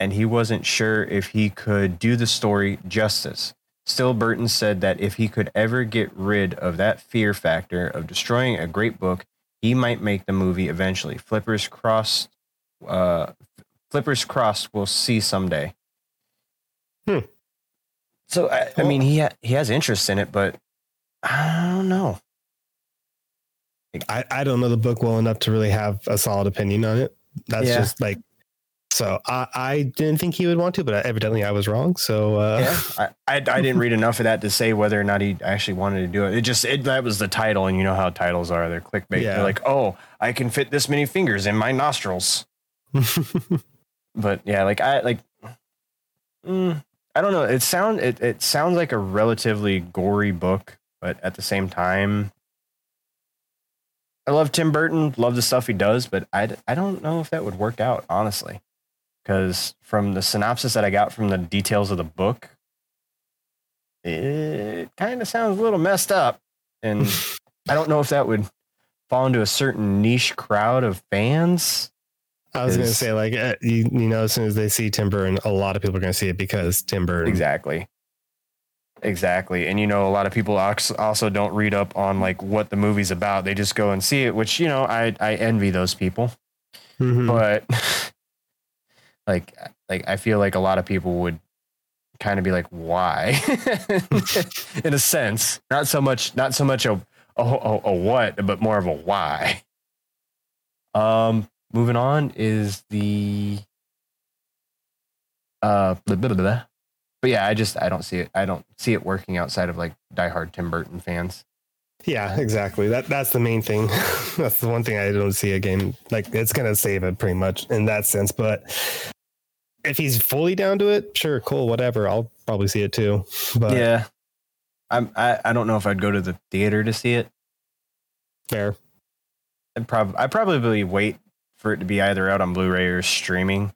And he wasn't sure if he could do the story justice. Still, Burton said that if he could ever get rid of that fear factor of destroying a great book, he might make the movie eventually. Flippers crossed uh, flippers crossed. We'll see someday. Hmm. So I, I mean, he ha- he has interest in it, but I don't know. I, I don't know the book well enough to really have a solid opinion on it. That's yeah. just like so I, I didn't think he would want to, but evidently I was wrong. So uh, yeah, I, I, I didn't read enough of that to say whether or not he actually wanted to do it. It just it, that was the title, and you know how titles are. They're clickbait. Yeah. They're like, oh, I can fit this many fingers in my nostrils. but yeah, like I like, mm, I don't know. It sound it it sounds like a relatively gory book, but at the same time, I love Tim Burton, love the stuff he does, but I I don't know if that would work out honestly, because from the synopsis that I got from the details of the book, it kind of sounds a little messed up, and I don't know if that would fall into a certain niche crowd of fans I was going to say, like, uh, you, you know, as soon as they see Tim Burton, a lot of people are going to see it because Tim Burton. Exactly. Exactly. And, you know, a lot of people also don't read up on like what the movie's about. They just go and see it, which, you know, I, I envy those people. Mm-hmm. But like, like, I feel like a lot of people would kind of be like, why? In a sense, not so much, not so much a, a, a, a what, but more of a why. Um, moving on is the uh blah, blah, blah, but yeah i just i don't see it i don't see it working outside of like diehard tim burton fans. Yeah exactly. That that's the main thing. That's the one thing i don't see a game like it's gonna save it pretty much in that sense but if he's fully down to it, sure, cool, whatever. I'll probably see it too. But yeah, I'm. I, I don't know if I'd go to the theater to see it. fair. I'd probably I probably wait for it to be either out on Blu-ray or streaming.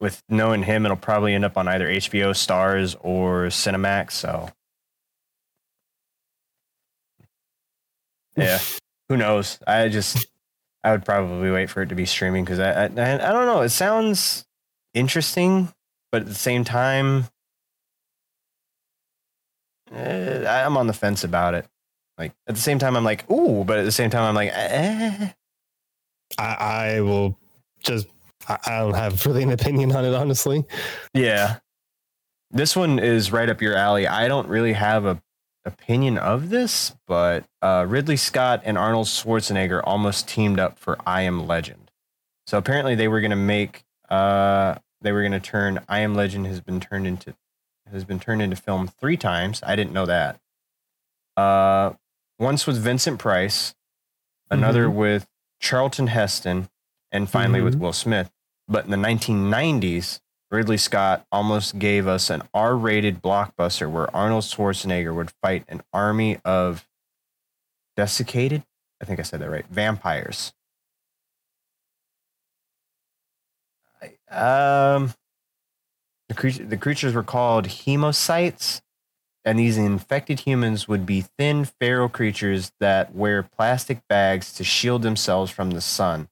With knowing him, it'll probably end up on either HBO Starz or Cinemax. So, yeah, who knows? I just I would probably wait for it to be streaming because I I I don't know. It sounds interesting, but at the same time, eh, I'm on the fence about it. Like at the same time, I'm like, ooh, but at the same time, I'm like, eh. I, I will just I, I don't have really an opinion on it, honestly. Yeah. This one is right up your alley. I don't really have a opinion of this, but uh, Ridley Scott and Arnold Schwarzenegger almost teamed up for I Am Legend. So apparently they were going to make uh, they were going to turn I Am Legend has been turned into has been turned into film 3 times. I didn't know that. Uh, once with Vincent Price, another with Charlton Heston, and finally with Will Smith. But in the 1990s, Ridley Scott almost gave us an R rated blockbuster where Arnold Schwarzenegger would fight an army of desiccated, I think I said that right, vampires. I- Um, the, creature, the creatures were called hemocytes, and these infected humans would be thin, feral creatures that wear plastic bags to shield themselves from the sun.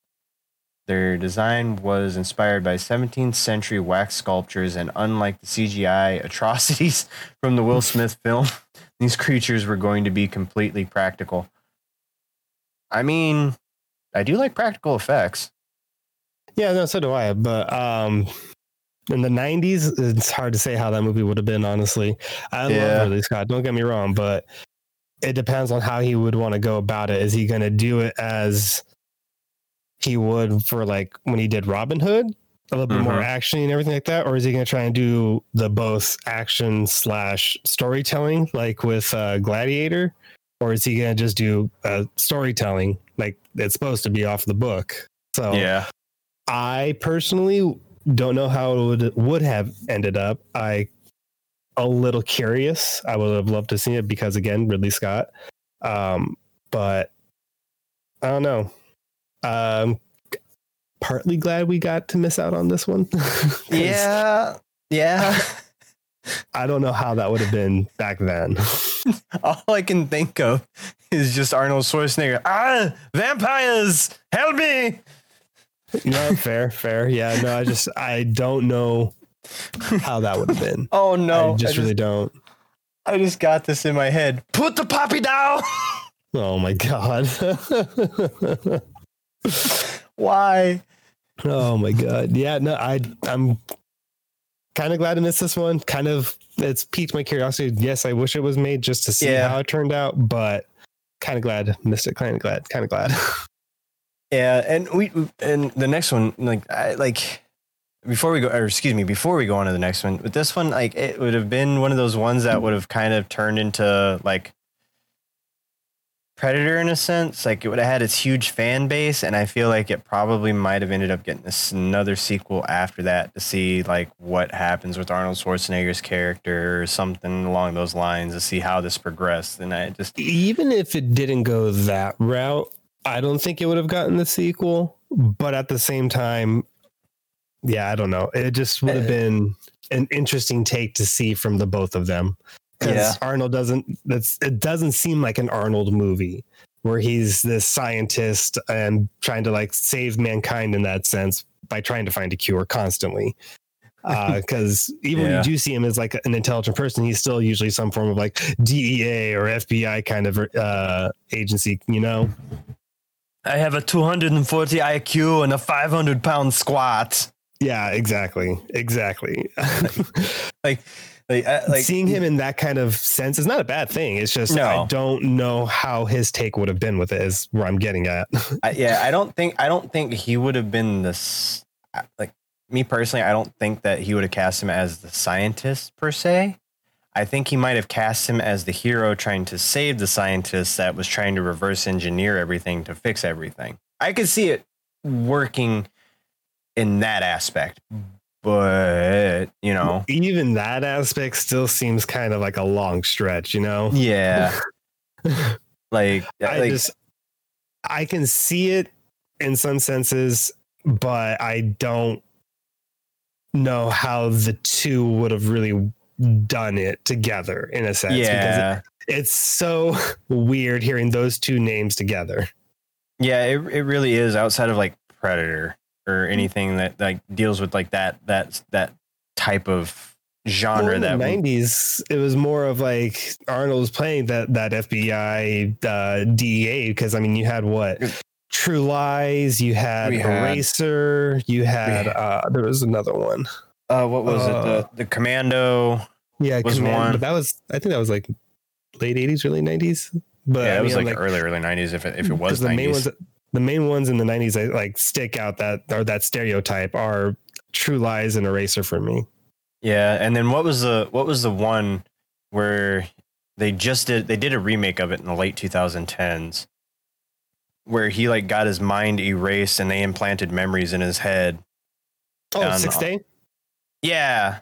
Their design was inspired by 17th century wax sculptures, and unlike the CGI atrocities from the Will Smith film, these creatures were going to be completely practical. I mean, I do like practical effects. Yeah, no, so do I. But um, in the '90s, it's hard to say how that movie would have been. Honestly, I Yeah. love Ridley Scott. Don't get me wrong, but it depends on how he would want to go about it. Is he going to do it as he would for like when he did Robin Hood, a little bit more Mhm. action and everything like that, or is he going to try and do the both action slash storytelling like with uh, Gladiator, or is he going to just do uh, storytelling like it's supposed to be off the book? So Yeah. I personally don't know how it would would have ended up. I a little curious. I would have loved to see it because again, Ridley Scott. Um, but I don't know. Um, partly glad we got to miss out on this one. Yeah. Yeah. I don't know how that would have been back then. All I can think of is just Arnold Schwarzenegger. Ah, vampires! Help me! No, fair, fair. Yeah, no, I just I don't know how that would have been. Oh no! I just I really don't. I just got this in my head. Put the poppy down. Oh my god. Why? Oh my god. Yeah, no, I I'm kind of glad I missed this one. Kind of it's piqued my curiosity. Yes, I wish it was made just to see Yeah. how it turned out, but kind of glad missed it. Kind of glad. Kind of glad. Yeah, and we and the next one, like, I like before we go, or excuse me, before we go on to the next one, with this one, like, it would have been one of those ones that would have kind of turned into like Predator in a sense. Like, it would have had its huge fan base, and I feel like it probably might have ended up getting this another sequel after that to see like what happens with Arnold Schwarzenegger's character or something along those lines to see how this progressed. And I just, Even if it didn't go that route, I don't think it would have gotten the sequel. But at the same time, yeah, I don't know. It just would have Uh, been an interesting take to see from the both of them. Because Yeah. Arnold doesn't that's it doesn't seem like an Arnold movie where he's this scientist and trying to like save mankind in that sense by trying to find a cure constantly. Because even when you do see him as like an intelligent person, he's still usually some form of like DEA or FBI kind of uh, agency, you know? I have a 240 IQ and a 500 pound squat. Yeah, exactly, exactly. Like, like, I- like Seeing him in that kind of sense is not a bad thing. It's just I don't know how his take would have been with it. Is where I'm getting at. I, yeah, I don't think I don't think he would have been this. Uh, like me personally, I don't think that he would have cast him as the scientist per se. I think he might have cast him as the hero trying to save the scientist that was trying to reverse engineer everything to fix everything. I could see it working in that aspect, but you know, even that aspect still seems kind of like a long stretch, you know? yeah, like, I like just I can see it in some senses, but I don't know how the two would have really done it together in a sense because yeah, it, it's so weird hearing those two names together. yeah. It it really is outside of like Predator or anything that like deals with like that that that type of genre Well, in that the nineties, it was more of like Arnold was playing that that FBI uh, DEA because I mean you had what True Lies, you had We had- Eraser, you had We- uh, there was another one. Uh, what was it? Uh, The the Commando. Yeah, Was one. but that was I think that was like late eighties, early nineties. But yeah, I it was mean, like, I'm early early nineties. If it if it was the main ones, the main ones in the nineties that like stick out that or that stereotype are True Lies and Eraser for me. yeah. And then what was the what was the one where they just did they did a remake of it in the late 2010s, where he like got his mind erased and they implanted memories in his head. Oh, Six Day. Yeah,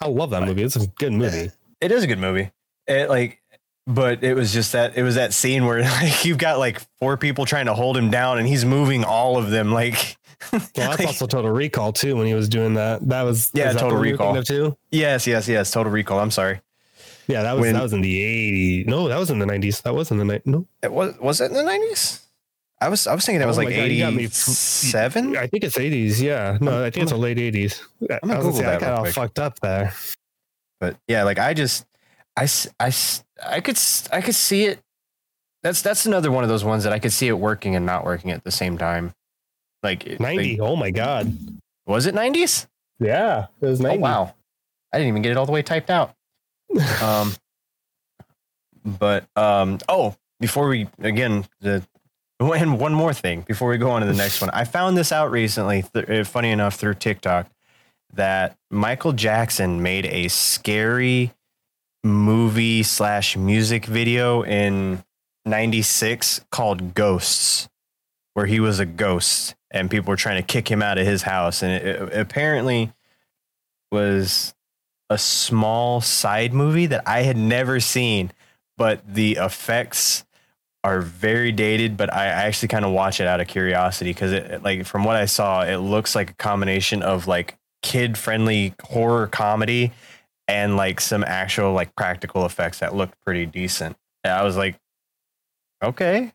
I love that movie. It's a good movie. it is a good movie. It like, but it was just that it was that scene where like you've got like four people trying to hold him down and he's moving all of them like. Well, that's like- also Total Recall too. When he was doing that, that was Yeah, that Total Recall. too. yes, yes, yes. Total Recall. I'm sorry. Yeah, that was When- that was in the eighties. No, that was in the nineties. That was in the night. No, It was was it in the nineties? I was I was thinking that was Oh like my God, you eighty seven. I think it's eighties. Yeah, no, I think it's the late eighties. I gonna Google say, I that got all quick. fucked up there. But yeah, like I just I, I, I could I could see it. That's that's another one of those ones that I could see it working and not working at the same time. Like Ninety. like- oh my god. was it nineties? Yeah, it was Oh ninety. wow, I didn't even get it all the way typed out. Um, but um, oh, before we again the and one more thing before we go on to the next one, I found this out recently. Th- uh, funny enough, through TikTok, that Michael Jackson made a scary movie slash music video in '96 called Ghosts, where he was a ghost and people were trying to kick him out of his house, and it, it apparently was a small side movie that I had never seen, but the effects are very dated. But I actually kind of watch it out of curiosity because it, like, from what I saw, it looks like a combination of like kid friendly horror comedy and like some actual like practical effects that looked pretty decent. And I was like, okay,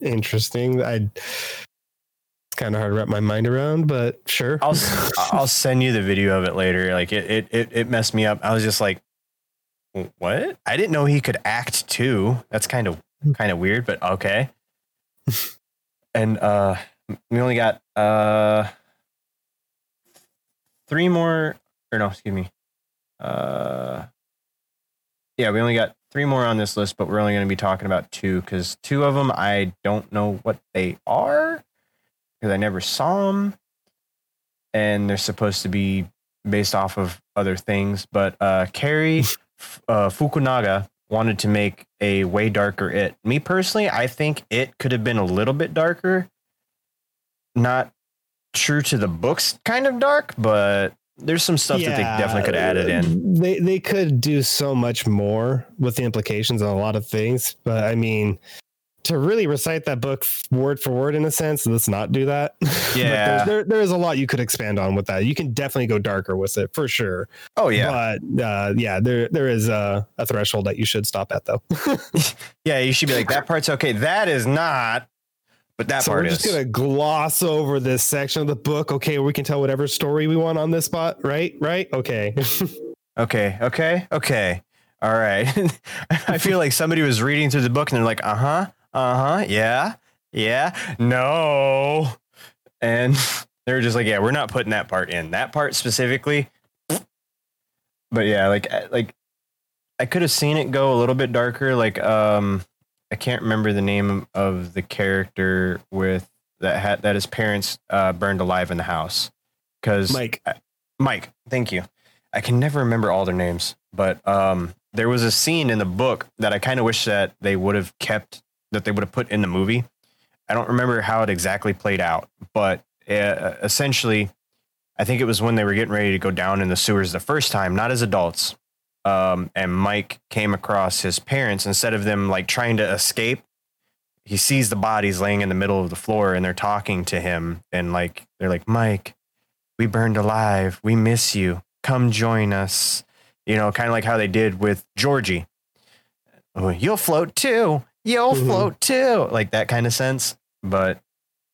Interesting. I. It's kind of hard to wrap my mind around, but sure. I'll I'll send you the video of it later. Like it, it it it messed me up. I was just like, what? I didn't know he could act too. That's kind of kind of weird, but okay. And uh, we only got uh three more, or no, excuse me. Uh, yeah, we only got three more on this list, but we're only going to be talking about two because two of them I don't know what they are because I never saw them and they're supposed to be based off of other things. But uh, Cary uh, Fukunaga wanted to make a way darker It. Me personally, I think it could have been a little bit darker. Not true to the books, kind of dark, but there's some stuff that they definitely could have added in. They they could do so much more with the implications on a lot of things, but I mean, to really recite that book word for word in a sense, let's not do that. Yeah. there there is a lot you could expand on with that. You can definitely go darker with it for sure. Oh yeah, but uh, yeah, there there is a, a threshold that you should stop at though. yeah. You should be like that part's okay. That is not, but that so part we're is. just gonna gloss over this section of the book. Okay, we can tell whatever story we want on this spot, right? Right? Okay. Okay, okay, okay. All right. I feel like somebody was reading through the book and they're like, uh huh, uh huh, yeah, yeah, no. And they're just like, yeah, we're not putting that part in. That part specifically. But yeah, like, I- like I could have seen it go a little bit darker. Like, um, I can't remember the name of the character with that had that his parents uh, burned alive in the house. Because Mike. Mike, thank you. I can never remember all their names, but um, there was a scene in the book that I kind of wish that they would have kept, that they would have put in the movie. I don't remember how it exactly played out, but uh, essentially, I think it was when they were getting ready to go down in the sewers the first time, not as adults. Um, and Mike came across his parents instead of them like trying to escape. He sees the bodies laying in the middle of the floor and they're talking to him and like they're like, Mike, we burned alive. We miss you. Come join us. You know, kind of like how they did with Georgie. You'll float too. You'll Mhm. float too. Like that kind of sense. But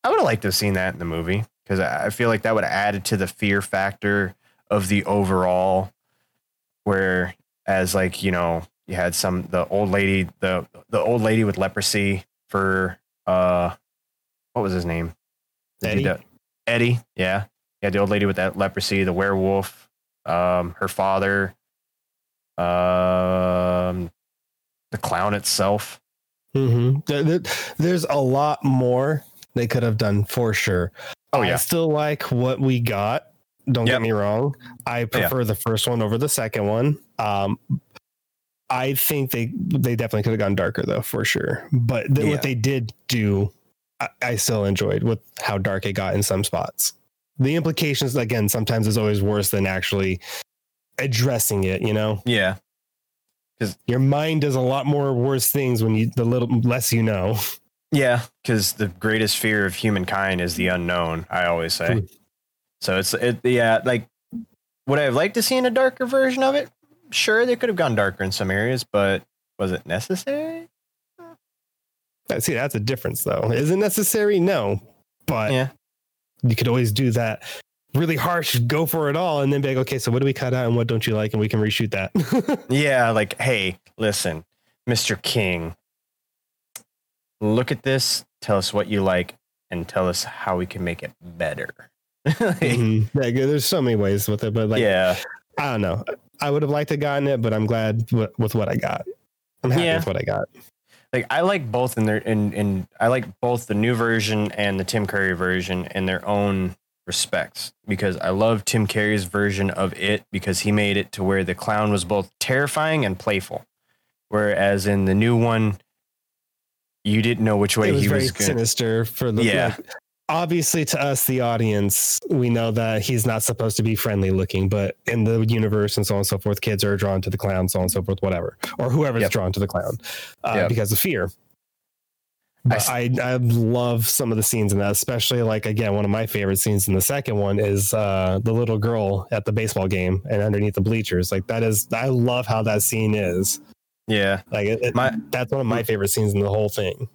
I would have liked to have seen that in the movie because I feel like that would have added to the fear factor of the overall. Where as like you know you had some the old lady the the old lady with leprosy for uh what was his name Eddie? that- Eddie yeah yeah the old lady with that leprosy the werewolf um her father um the clown itself hmm there- there's a lot more they could have done for sure. Oh, yeah. I yeah. still like what we got. Don't Yep. get me wrong. I prefer the first one over the second one. Um, I think they they definitely could have gone darker though, for sure. But Yeah. what they did do, I, I still enjoyed with how dark it got in some spots. The implications, again, sometimes is always worse than actually addressing it. You know, yeah your mind does a lot more worse things when you the little less you know. Yeah, because the greatest fear of humankind is the unknown. I always say. So it's it. Yeah, like would I have liked to see in a darker version of it? Sure, they could have gone darker in some areas, but was it necessary? Uh, See, that's a difference, though. Is it necessary? No, but Yeah. you could always do that really harsh, go for it all, and then be like, okay, so what do we cut out and what don't you like, and we can reshoot that. Yeah, like hey, listen, Mister King, look at this. Tell us what you like, and tell us how we can make it better. Mhm. Like, there's so many ways with it, but like, yeah, I don't know. I would have liked to gotten it, but I'm glad w- with what I got. I'm happy Yeah. with what I got. like I like both in their in in I like both the new version and the Tim Curry version in their own respects because I love Tim Curry's version of it because he made it to where the clown was both terrifying and playful, whereas in the new one, you didn't know which way was he was going. sinister for the Yeah. like, obviously to us the audience we know that he's not supposed to be friendly looking but in the universe and so on and so forth kids are drawn to the clown so on and so forth whatever or whoever's Yep. drawn to the clown uh, Yep. because of fear but s- I, I love some of the scenes in that especially like again one of my favorite scenes in the second one is uh the little girl at the baseball game and underneath the bleachers like that is i love how that scene is Yeah, like it, it- my that's one of my favorite scenes in the whole thing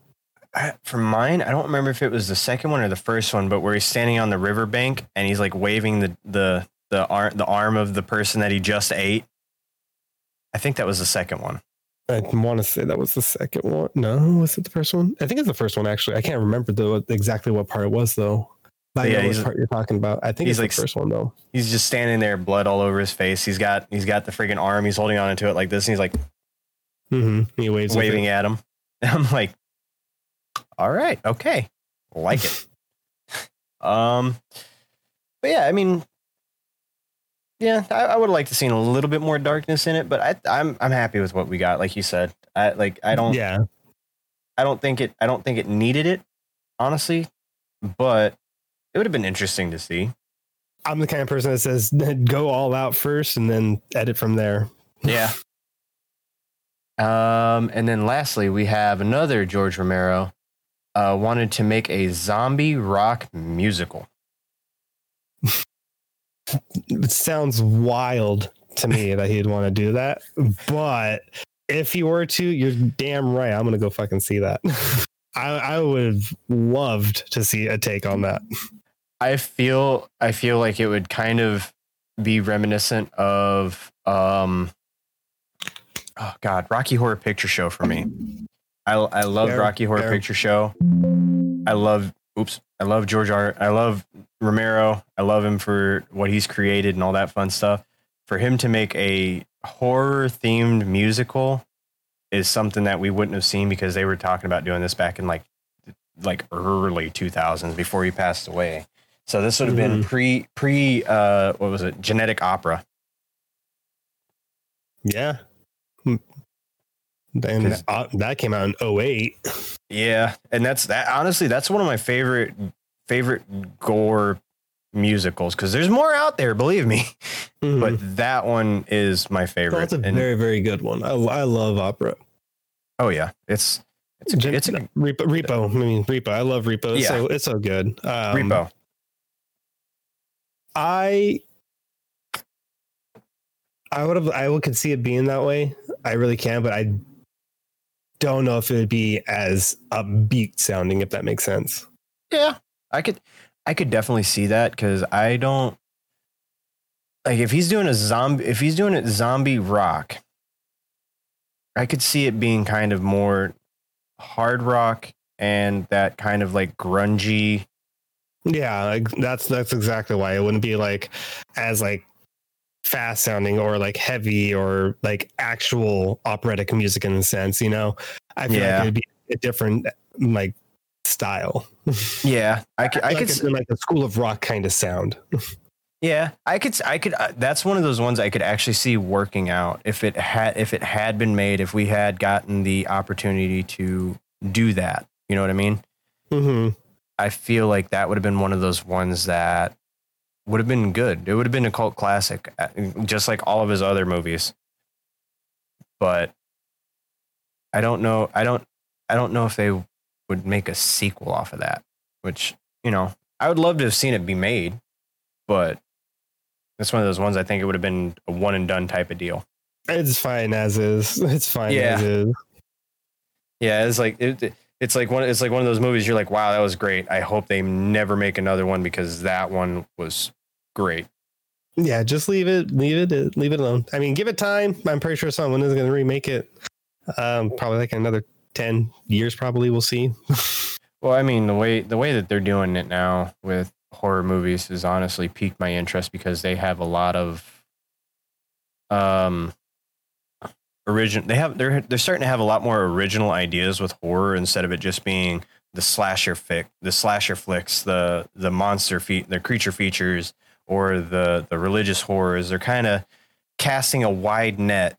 I, for mine, I don't remember if it was the second one or the first one, but where he's standing on the riverbank and he's like waving the the the arm the arm of the person that he just ate. I think that was the second one. I want to say that was the second one. No, was it the first one? I think it's the first one actually. I can't remember the exactly what part it was though. I Yeah, he's- what part you're talking about. I think he's it's like the first one though. He's just standing there, blood all over his face. He's got he's got the freaking arm. He's holding on to it like this, and he's like Mm-hmm. He waves waving at him. And I'm like, all right, okay, like it. um, but yeah, I mean, yeah, I, I would like to seen a little bit more darkness in it, but I, I'm I'm happy with what we got. Like you said, I like I don't Yeah, I don't think it I don't think it needed it, honestly, but it would have been interesting to see. I'm the kind of person that says go all out first and then edit from there. Yeah. Um, and then lastly, we have another George Romero uh, wanted to make a zombie rock musical. It sounds wild to me that he'd want to do that, but if he were to, you're damn right. I'm gonna go fucking see that. I, I would have loved to see a take on that. I feel I feel like it would kind of be reminiscent of um oh god, Rocky Horror Picture Show for me. I I love Rocky Horror fair. Picture Show. I love oops, I love George R. I love Romero. I love him for what he's created and all that fun stuff. For him to make a horror themed musical is something that we wouldn't have seen because they were talking about doing this back in like like early 2000s before he passed away. So this would have been pre pre uh what was it? Genetic opera. Yeah. And uh, that came out in 08. Yeah, and that's that. Honestly, that's one of my favorite favorite gore musicals because there's more out there, believe me. Mhm. But that one is my favorite. that's a And- very very good one. I, I love opera. oh yeah, it's it's a, it's a Repo, Repo. I mean Repo. I love Repo. It's Yeah. so it's so good. Um, repo. I I would have I would could see it being that way. I really can, but I don't know if it would be as upbeat sounding, if that makes sense. Yeah, I could, I could definitely see that because I don't like if he's doing a zombie, if he's doing it zombie rock, I could see it being kind of more hard rock and that kind of like grungy. Yeah, like that's that's exactly why it wouldn't be like as like fast sounding or like heavy or like actual operatic music in a sense, you know. I feel Yeah. like it'd be a different like style. Yeah, I could, I like could, it's like a school of rock kind of sound. yeah, I could, I could. Uh, that's one of those ones I could actually see working out if it had, if it had been made, if we had gotten the opportunity to do that. You know what I mean? Mm-hmm. I feel like that would have been one of those ones that would have been good. It would have been a cult classic, uh, just like all of his other movies. But I don't know. I don't. I don't know if they would make a sequel off of that. Which you know, I would love to have seen it be made, but it's one of those ones. I think it would have been a one and done type of deal. It's fine as is. It's fine Yeah. as is. Yeah, it's like it, it's like one it's like one of those movies you're like, wow, that was great. I hope they never make another one because that one was great. Yeah, just leave it, leave it, leave it alone. I mean, give it time. I'm pretty sure someone is going to remake it. Um, probably like another ten years. Probably we'll see. Well, I mean, the way the way that they're doing it now with horror movies has honestly piqued my interest because they have a lot of um origin they have they're they're starting to have a lot more original ideas with horror instead of it just being the slasher fic the slasher flicks the the monster feat the creature features or the the religious horrors they're kind of casting a wide net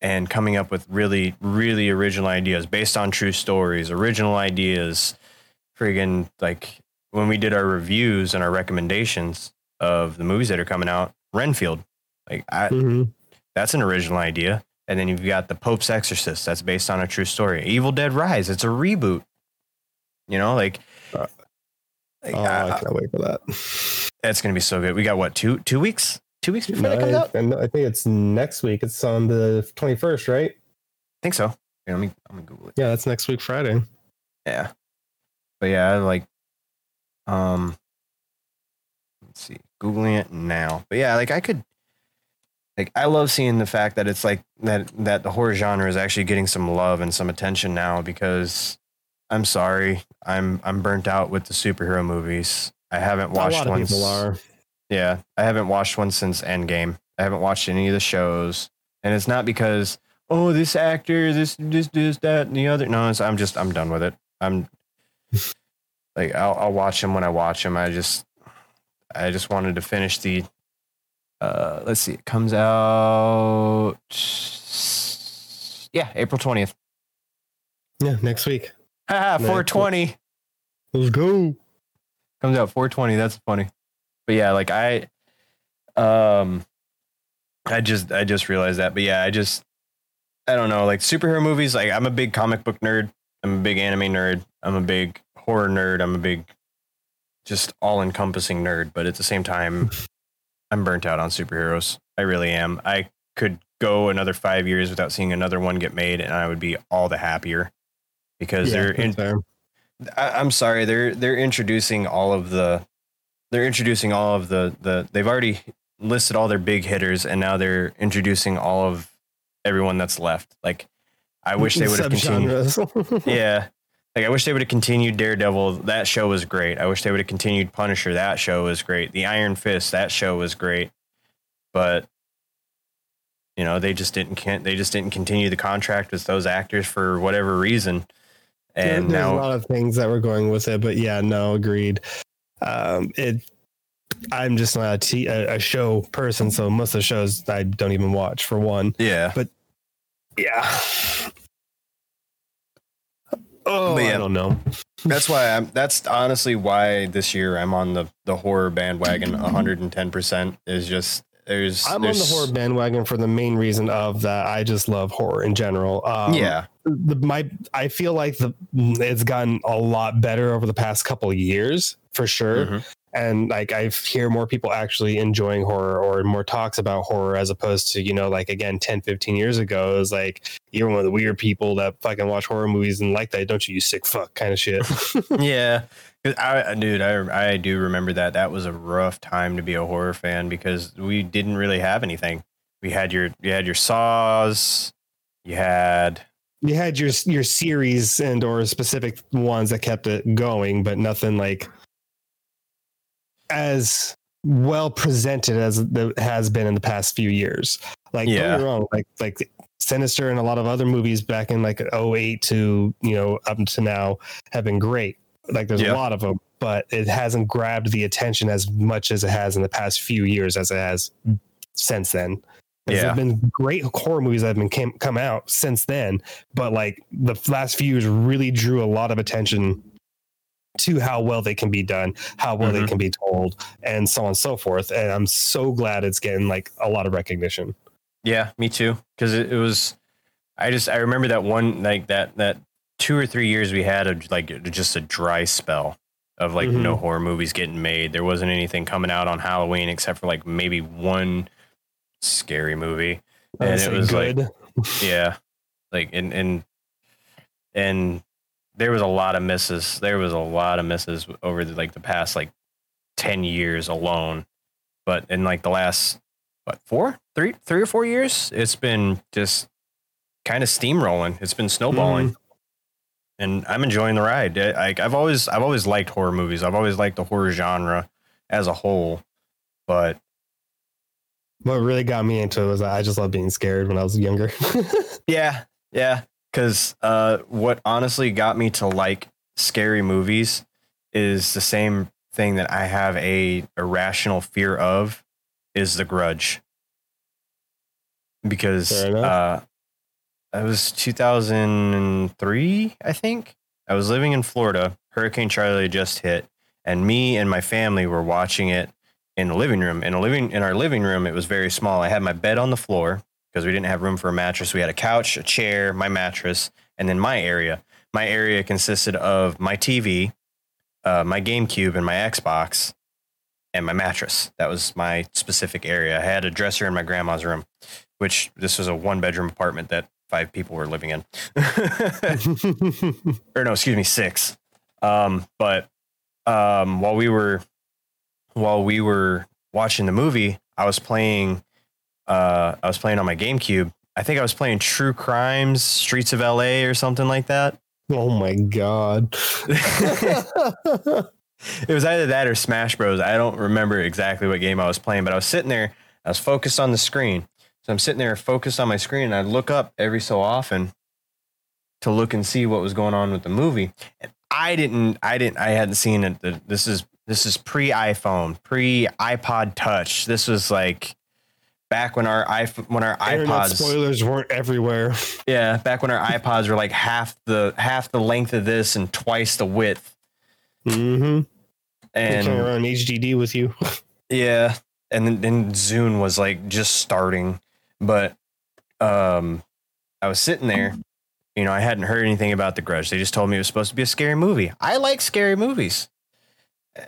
and coming up with really really original ideas based on true stories original ideas friggin like when we did our reviews and our recommendations of the movies that are coming out renfield like I, Mhm. That's an original idea. And then you've got the Pope's Exorcist. That's based on a true story. Evil Dead Rise. It's a reboot. You know, like, Uh, like, Oh, uh, I can't wait for that. that's gonna be so good. We got what two two weeks? Two weeks before that comes out. I and I think it's next week. It's on the 21st, right? think so. Here, let me. I'm gonna Google it. Yeah, that's next week Friday. Yeah. But yeah, like. Um. Let's see. Googling it now. But yeah, like I could. Like I love seeing the fact that it's like that that the horror genre is actually getting some love and some attention now because I'm sorry, I'm I'm burnt out with the superhero movies. I haven't watched one. people are. Yeah, I haven't watched one since Endgame. I haven't watched any of the shows, and it's not because oh this actor, this this this that and the other. No, it's, I'm just I'm done with it. I'm like I'll I'll watch them when I watch them. I just I just wanted to finish the. Uh, let's see, it comes out. Yeah, April twentieth. Yeah, next week. Haha, Nice. four twenty. Let's go. comes out 420 that's funny but yeah like i um i just i just realized that but yeah i just i don't know like superhero movies like i'm a big comic book nerd i'm a big anime nerd i'm a big horror nerd i'm a big just all encompassing nerd but at the same time i'm burnt out on superheroes i really am i could go another five years without seeing another one get made and i would be all the happier because Yeah, they're in, fair. I, I'm sorry. They're they're introducing all of the they're introducing all of the the they've already listed all their big hitters and now they're introducing all of everyone that's left. Like I wish they would have continued. Yeah. Like I wish they would have continued Daredevil. That show was great. I wish they would have continued Punisher. That show was great. The Iron Fist. That show was great. But you know, they just didn't can't they just didn't continue the contract with those actors for whatever reason. And there's now a lot of things that were going with it, but yeah, no, agreed. Um, it. I'm just not a, t- a, a show person, so most of the shows I don't even watch. For one, yeah. But yeah. Oh, I don't know. That's why I'm. That's honestly why this year I'm on the the horror bandwagon. 110 percent is just there's. I'm on the horror bandwagon for the main reason of that I just love horror in general. Um, yeah, the, my I feel like the it's gotten a lot better over the past couple of years for sure. Mhm. And like I hear more people actually enjoying horror or more talks about horror as opposed to, you know, like again 10, 15 years ago, it was like you're one of the weird people that fucking watch horror movies and like that, don't you, you sick fuck kind of shit. yeah I, dude, I I do remember that. That was a rough time to be a horror fan because we didn't really have anything. We had your you had your saws, you had you had your your series and or specific ones that kept it going, but nothing like as well presented as it has been in the past few years. Like don't get me wrong, like like Sinister and a lot of other movies back in like 08 to you know up to now have been great. Like there's Yeah. a lot of them, but it hasn't grabbed the attention as much as it has in the past few years as it has since then. There's Yeah. been great horror movies that have been came, come out since then, but like the last few years really drew a lot of attention to how well they can be done, how well they Mhm. can be told, and so on and so forth. And I'm so glad it's getting like a lot of recognition. Yeah, me too. Because it, it was, I just I remember that one like that that two or three years we had of like just a dry spell of like Mhm. no horror movies getting made. There wasn't anything coming out on Halloween except for like maybe one scary movie. And it was like- Yeah, like and and and there was a lot of misses. There was a lot of misses over the, like the past like ten years alone. But in like the last what four, three, three or four years, it's been just kind of steamrolling. It's been snowballing, mm-hmm. and I'm enjoying the ride. I, like I've always, I've always liked horror movies. I've always liked the horror genre as a whole. But what really got me into it was I just loved being scared when I was younger. Yeah, yeah. Because uh, what honestly got me to like scary movies is the same thing that I have a irrational fear of is The Grudge. Because uh, it was 2003, I think. I was living in Florida. Hurricane Charley had just hit, and me and my family were watching it in the living room. In a living in our living room, it was very small. I had my bed on the floor because we didn't have room for a mattress. We had a couch, a chair, my mattress, and then my area. My area consisted of my TV, uh, my GameCube, and my Xbox, and my mattress. That was my specific area. I had a dresser in my grandma's room, which this was a one bedroom apartment that five people were living in. or no, excuse me, six. Um, but um, while we were while we were watching the movie, I was playing. Uh, I was playing on my GameCube. I think I was playing True Crimes, Streets of LA, or something like that. oh my god. It was either that or Smash Bros. I don't remember exactly what game I was playing, but I was sitting there. I was focused on the screen. So I'm sitting there focused on my screen, and I look up every so often to look and see what was going on with the movie. And I didn't. I didn't. I hadn't seen it. This is this is pre iPhone, pre iPod Touch. This was like back when our iPhone, when our Internet iPods, spoilers weren't everywhere. yeah, back when our iPods were like half the half the length of this and twice the width. Mm-hmm. And carry around HDD with you. Yeah, and then, then Zune was like just starting, but um, I was sitting there. You know, I hadn't heard anything about The Grudge. They just told me it was supposed to be a scary movie. I like scary movies,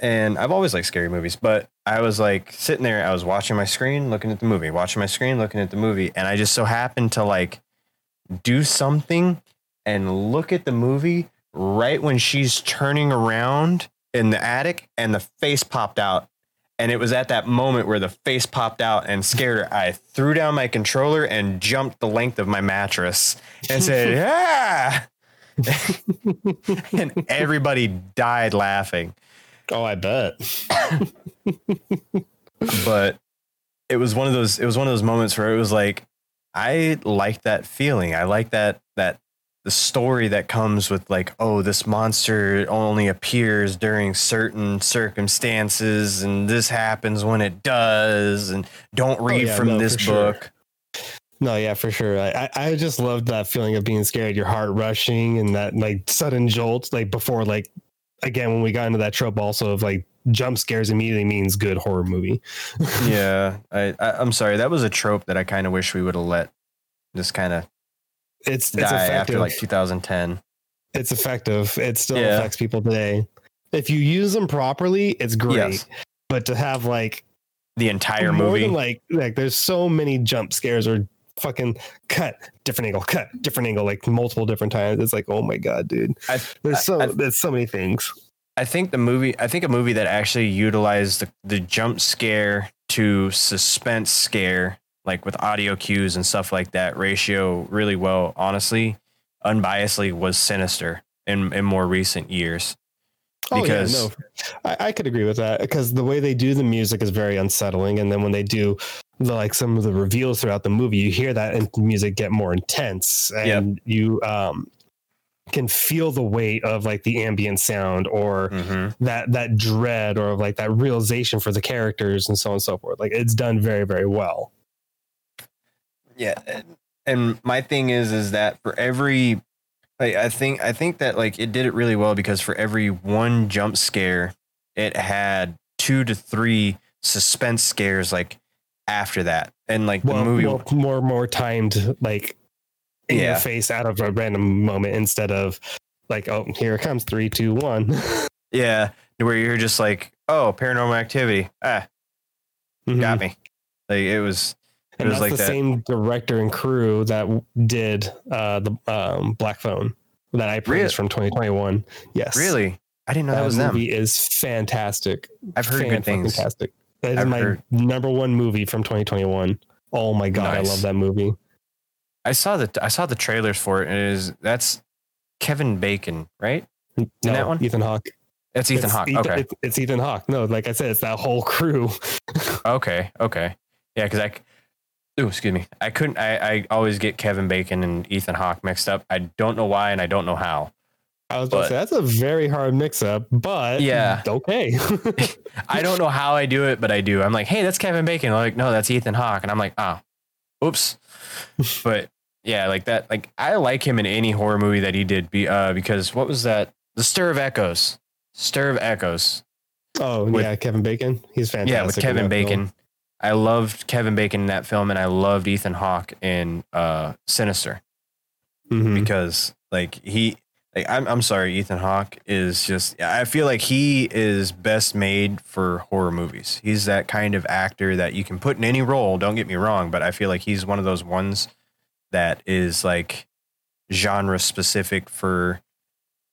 and I've always liked scary movies. But I was like sitting there. I was watching my screen, looking at the movie, watching my screen, looking at the movie, and I just so happened to like do something and look at the movie right when she's turning around in the attic, and the face popped out and it was at that moment where the face popped out and scared her. I threw down my controller and jumped the length of my mattress and said, "Yeah!" and everybody died laughing. Oh, I bet. But it was one of those. It was one of those moments where it was like, I like that feeling. I like that that the story that comes with like, oh, this monster only appears during certain circumstances, and this happens when it does, and don't oh, read yeah, from no, this for sure. book. No, yeah, for sure. I, I just loved that feeling of being scared, your heart rushing, and that like sudden jolt. Like before, like again, when we got into that trope, also of like jump scares immediately means good horror movie. yeah, I, I am sorry. That was a trope that I kind of wish we would have let just kind of it's die it's effective. after like 2010. it's effective. It still Yeah. affects people today. If you use them properly, it's great. Yes. But to have like The entire movie. like like there's so many jump scares or fucking cut different angle, cut different angle, like multiple different times. It's like, oh my god, dude. I, There's I- so I- there's so many things. I think the movie. I think a movie that actually utilized the, the jump scare to suspense scare, like with audio cues and stuff like that, ratio really well. Honestly, unbiasedly, was Sinister in in more recent years. Because- oh, yeah, no, I, I could agree with that because the way they do the music is very unsettling, and then when they do the like some of the reveals throughout the movie, you hear that and music get more intense, and you um can feel the weight of like the ambient sound or Mm-hmm. that that dread or like that realization for the characters and so on and so forth. Like it's done very very well. Yeah, and- and my thing is, is that for every, like, I think, I think that like it did it really well because for every one jump scare, it had two to three suspense scares like after that, and like the movie. well, more more timed like in your Yeah. face out of a random moment instead of like oh here it comes three two one. Yeah, where you're just like, oh, paranormal activity. Ah, got me. Like it was. It And was that's like the that. same director and crew that did uh, the um, Black Phone that I praised Really? from 2021. Yes, Really, I didn't know that, that was them. movie is fantastic. I've heard good things. Fantastic. That is my heard- number one movie from 2021. Oh my god, Nice. I love that movie. I saw the I saw the trailers for it. And it is that's Kevin Bacon, right? No, that one? Ethan Hawke. That's Ethan Hawke. Ethan- Okay, it's, it's Ethan Hawke. No, like I said, it's that whole crew. okay, okay. Yeah, because I. Ooh, excuse me. I couldn't. I, I always get Kevin Bacon and Ethan Hawke mixed up. I don't know why, and I don't know how. I was But- say that's a very hard mix-up, but Yeah. okay. I don't know how I do it, but I do. I'm like, hey, that's Kevin Bacon. They're like, no, that's Ethan Hawke, and I'm like, oh, oops. but yeah, like that. Like I like him in any horror movie that he did. Be uh, because what was that? The Stir of Echoes. Stir of Echoes. oh With- yeah, Kevin Bacon. He's fantastic. yeah, with Kevin that film. Bacon. I loved Kevin Bacon in that film, and I loved Ethan Hawke in uh, Sinister Mhm. because like he. Like, I'm I'm sorry, Ethan Hawke is just. I feel like he is best made for horror movies. He's that kind of actor that you can put in any role. Don't get me wrong, but I feel like he's one of those ones that is like genre specific for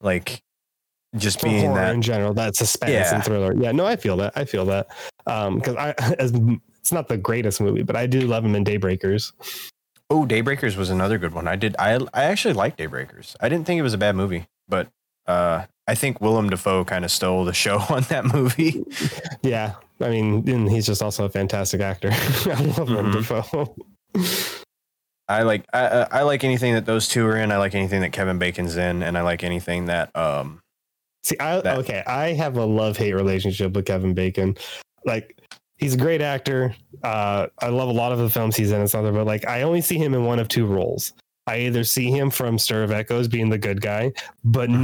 like just being horror that. in general, that suspense Yeah. and thriller. Yeah, no, I feel that. I feel that. Um, because I as it's not the greatest movie, but I do love him in Daybreakers. Oh, Daybreakers was another good one. I did. I I actually liked Daybreakers. I didn't think it was a bad movie, but uh, I think Willem Dafoe kind of stole the show on that movie. Yeah, I mean, and he's just also a fantastic actor. I love him, Mhm. Dafoe. I like I I I like anything that those two are in. I like anything that Kevin Bacon's in, and I like anything that um See, I That- okay, I have a love hate relationship with Kevin Bacon. Like, he's a great actor. Uh, I love a lot of the films he's in and stuff, but like, I only see him in one of two roles. I either see him from Stir of Echoes being the good guy, but Mhm.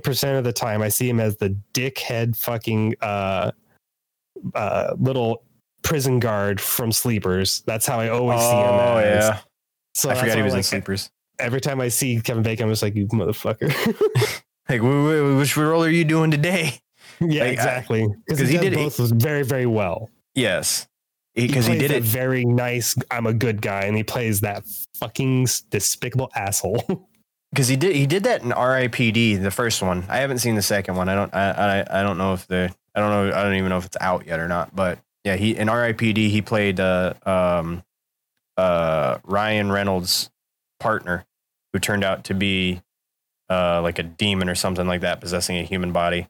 99% of the time I see him as the dickhead fucking uh, uh, little prison guard from Sleepers. That's how I always see him. Oh yeah, So I forgot he was in Sleepers. Every time I see Kevin Bacon, I'm just like, you motherfucker. Like, which role are you doing today? yeah, Like, exactly. Because he, he did did- both very, very well. Yes, because he, plays did it. very nice. I'm a good guy, and he plays that fucking despicable asshole. Because he did. He did that in R.I.P.D. The first one. I haven't seen the second one. I don't. I. I, I don't know if the. I don't know. I don't even know if it's out yet or not. But yeah, he in R.I.P.D. He played uh um uh Ryan Reynolds' partner, who turned out to be uh like a demon or something like that, possessing a human body.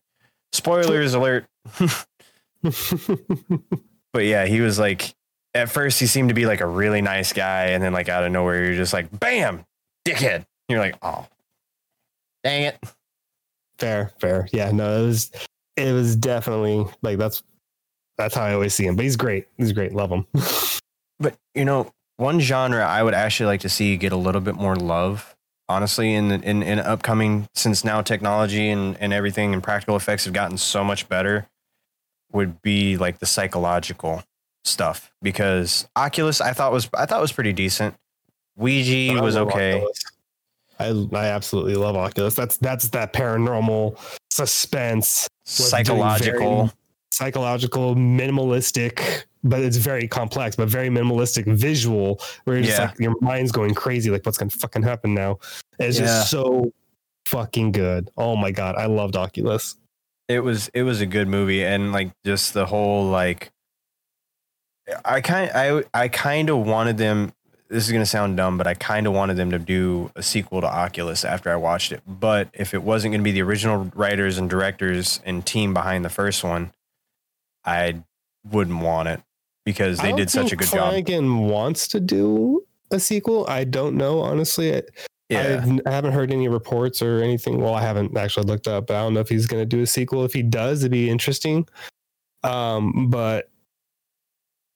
Spoilers alert. But yeah, he was like. At first, he seemed to be like a really nice guy, and then like out of nowhere, you're just like, "Bam, dickhead!" You're like, "Oh, dang it!" fair, fair. Yeah, no, it was it was definitely like that's that's how I always see him. But he's great. He's great. Love him. But you know, one genre I would actually like to see get a little bit more love. Honestly, in in in upcoming since now technology and and everything and practical effects have gotten so much better, would be like the psychological stuff because Oculus I thought was I thought was pretty decent. Ouija I was okay. Oculus. I I absolutely love Oculus. That's that's that paranormal suspense, Psychological. psychological, minimalistic, but it's very complex, but very minimalistic visual where you're just Yeah. like your mind's going crazy, like what's gonna fucking happen now? It's Yeah. just so fucking good. Oh my god, I loved Oculus. It was it was a good movie and like just the whole like i kind i i kind of wanted them this is going to sound dumb but i kind of wanted them to do a sequel to oculus after i watched it but if it wasn't going to be the original writers and directors and team behind the first one i wouldn't want it because they did such a good job Flanagan wants to do a sequel. I don't know, honestly. I, yeah I've, I haven't heard any reports or anything. Well, I haven't actually looked up, but I don't know if he's going to do a sequel. If he does, it'd be interesting. Um, but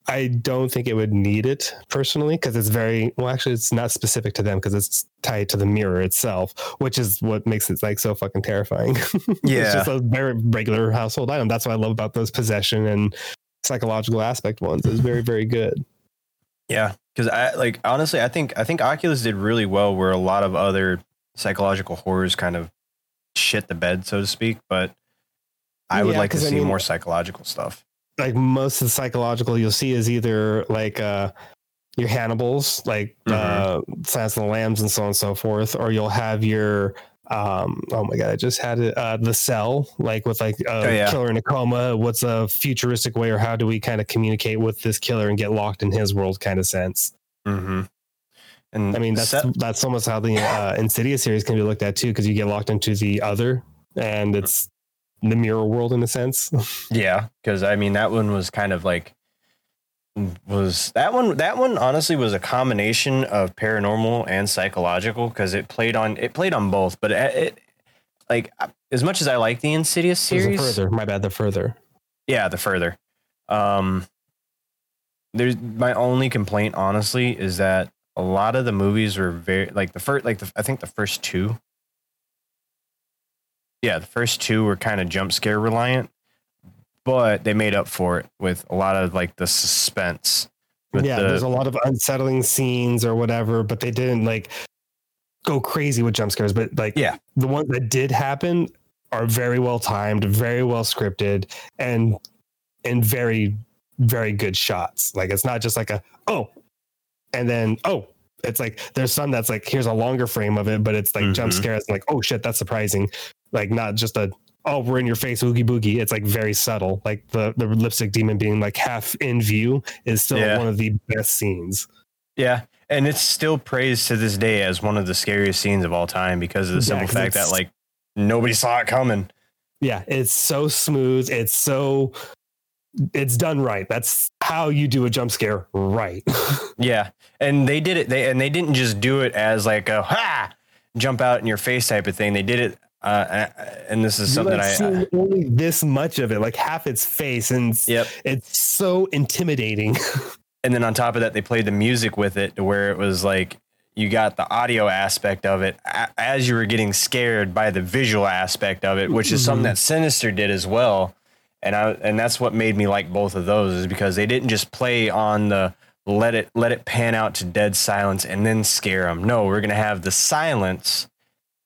I don't think it would need it personally because it's very well. Actually, it's not specific to them because it's tied to the mirror itself, which is what makes it like so fucking terrifying. Yeah. it's just a very regular household item. That's what I love about those possession and psychological aspect ones. It's very very good. Yeah, because I like honestly, I think I think Oculus did really well where a lot of other psychological horrors kind of shit the bed, so to speak. But I would Yeah, like to 'cause I see mean- more psychological stuff. like most of the psychological you'll see is either like uh your Hannibals, like uh Silence of the Lambs and so on and so forth, or you'll have your um oh my god, I just had it uh the cell, like with like a Oh, yeah. killer in a coma, what's a futuristic way or how do we kind of communicate with this killer and get locked in his world kind of sense. Mm-hmm. And I mean that's set- that's almost how the uh Insidious series can be looked at too, because you get locked into the other and it's the mirror world in a sense. yeah, because I mean that one was kind of like was that one that one honestly was a combination of paranormal and psychological because it played on it played on both, but it, it like as much as I like the Insidious There's a series, further, my bad, the further. Yeah, the further. Um there's my only complaint honestly is that a lot of the movies were very like the first like the, I think the first two Yeah, the first two were kind of jump scare reliant, but they made up for it with a lot of like the suspense. With yeah, the, there's a lot of unsettling scenes or whatever, but they didn't like go crazy with jump scares. But like, Yeah. the ones that did happen are very well timed, very well scripted, and and very very good shots. Like it's not just like a oh, and then oh. It's like there's some that's like here's a longer frame of it, but it's like jump Mhm. scares like oh shit that's surprising, like not just a oh we're in your face oogie boogie. It's like very subtle, like the the lipstick demon being like half in view is still Yeah. one of the best scenes. Yeah, and it's still praised to this day as one of the scariest scenes of all time because of the Yeah, fact that like nobody saw it coming. Yeah, it's so smooth. It's so it's done right. That's how you do a jump scare right. Yeah, and they did it. They and they didn't just do it as like a ha jump out in your face type of thing. They did it, uh, and this is something like, I. see only this much of it, like half its face, and it's, Yep. it's so intimidating. And then on top of that, they played the music with it to where it was like you got the audio aspect of it as you were getting scared by the visual aspect of it, which is something Mhm. that Sinister did as well. And I and that's what made me like both of those is because they didn't just play on the let it let it pan out to dead silence and then scare them. No, we're gonna have the silence,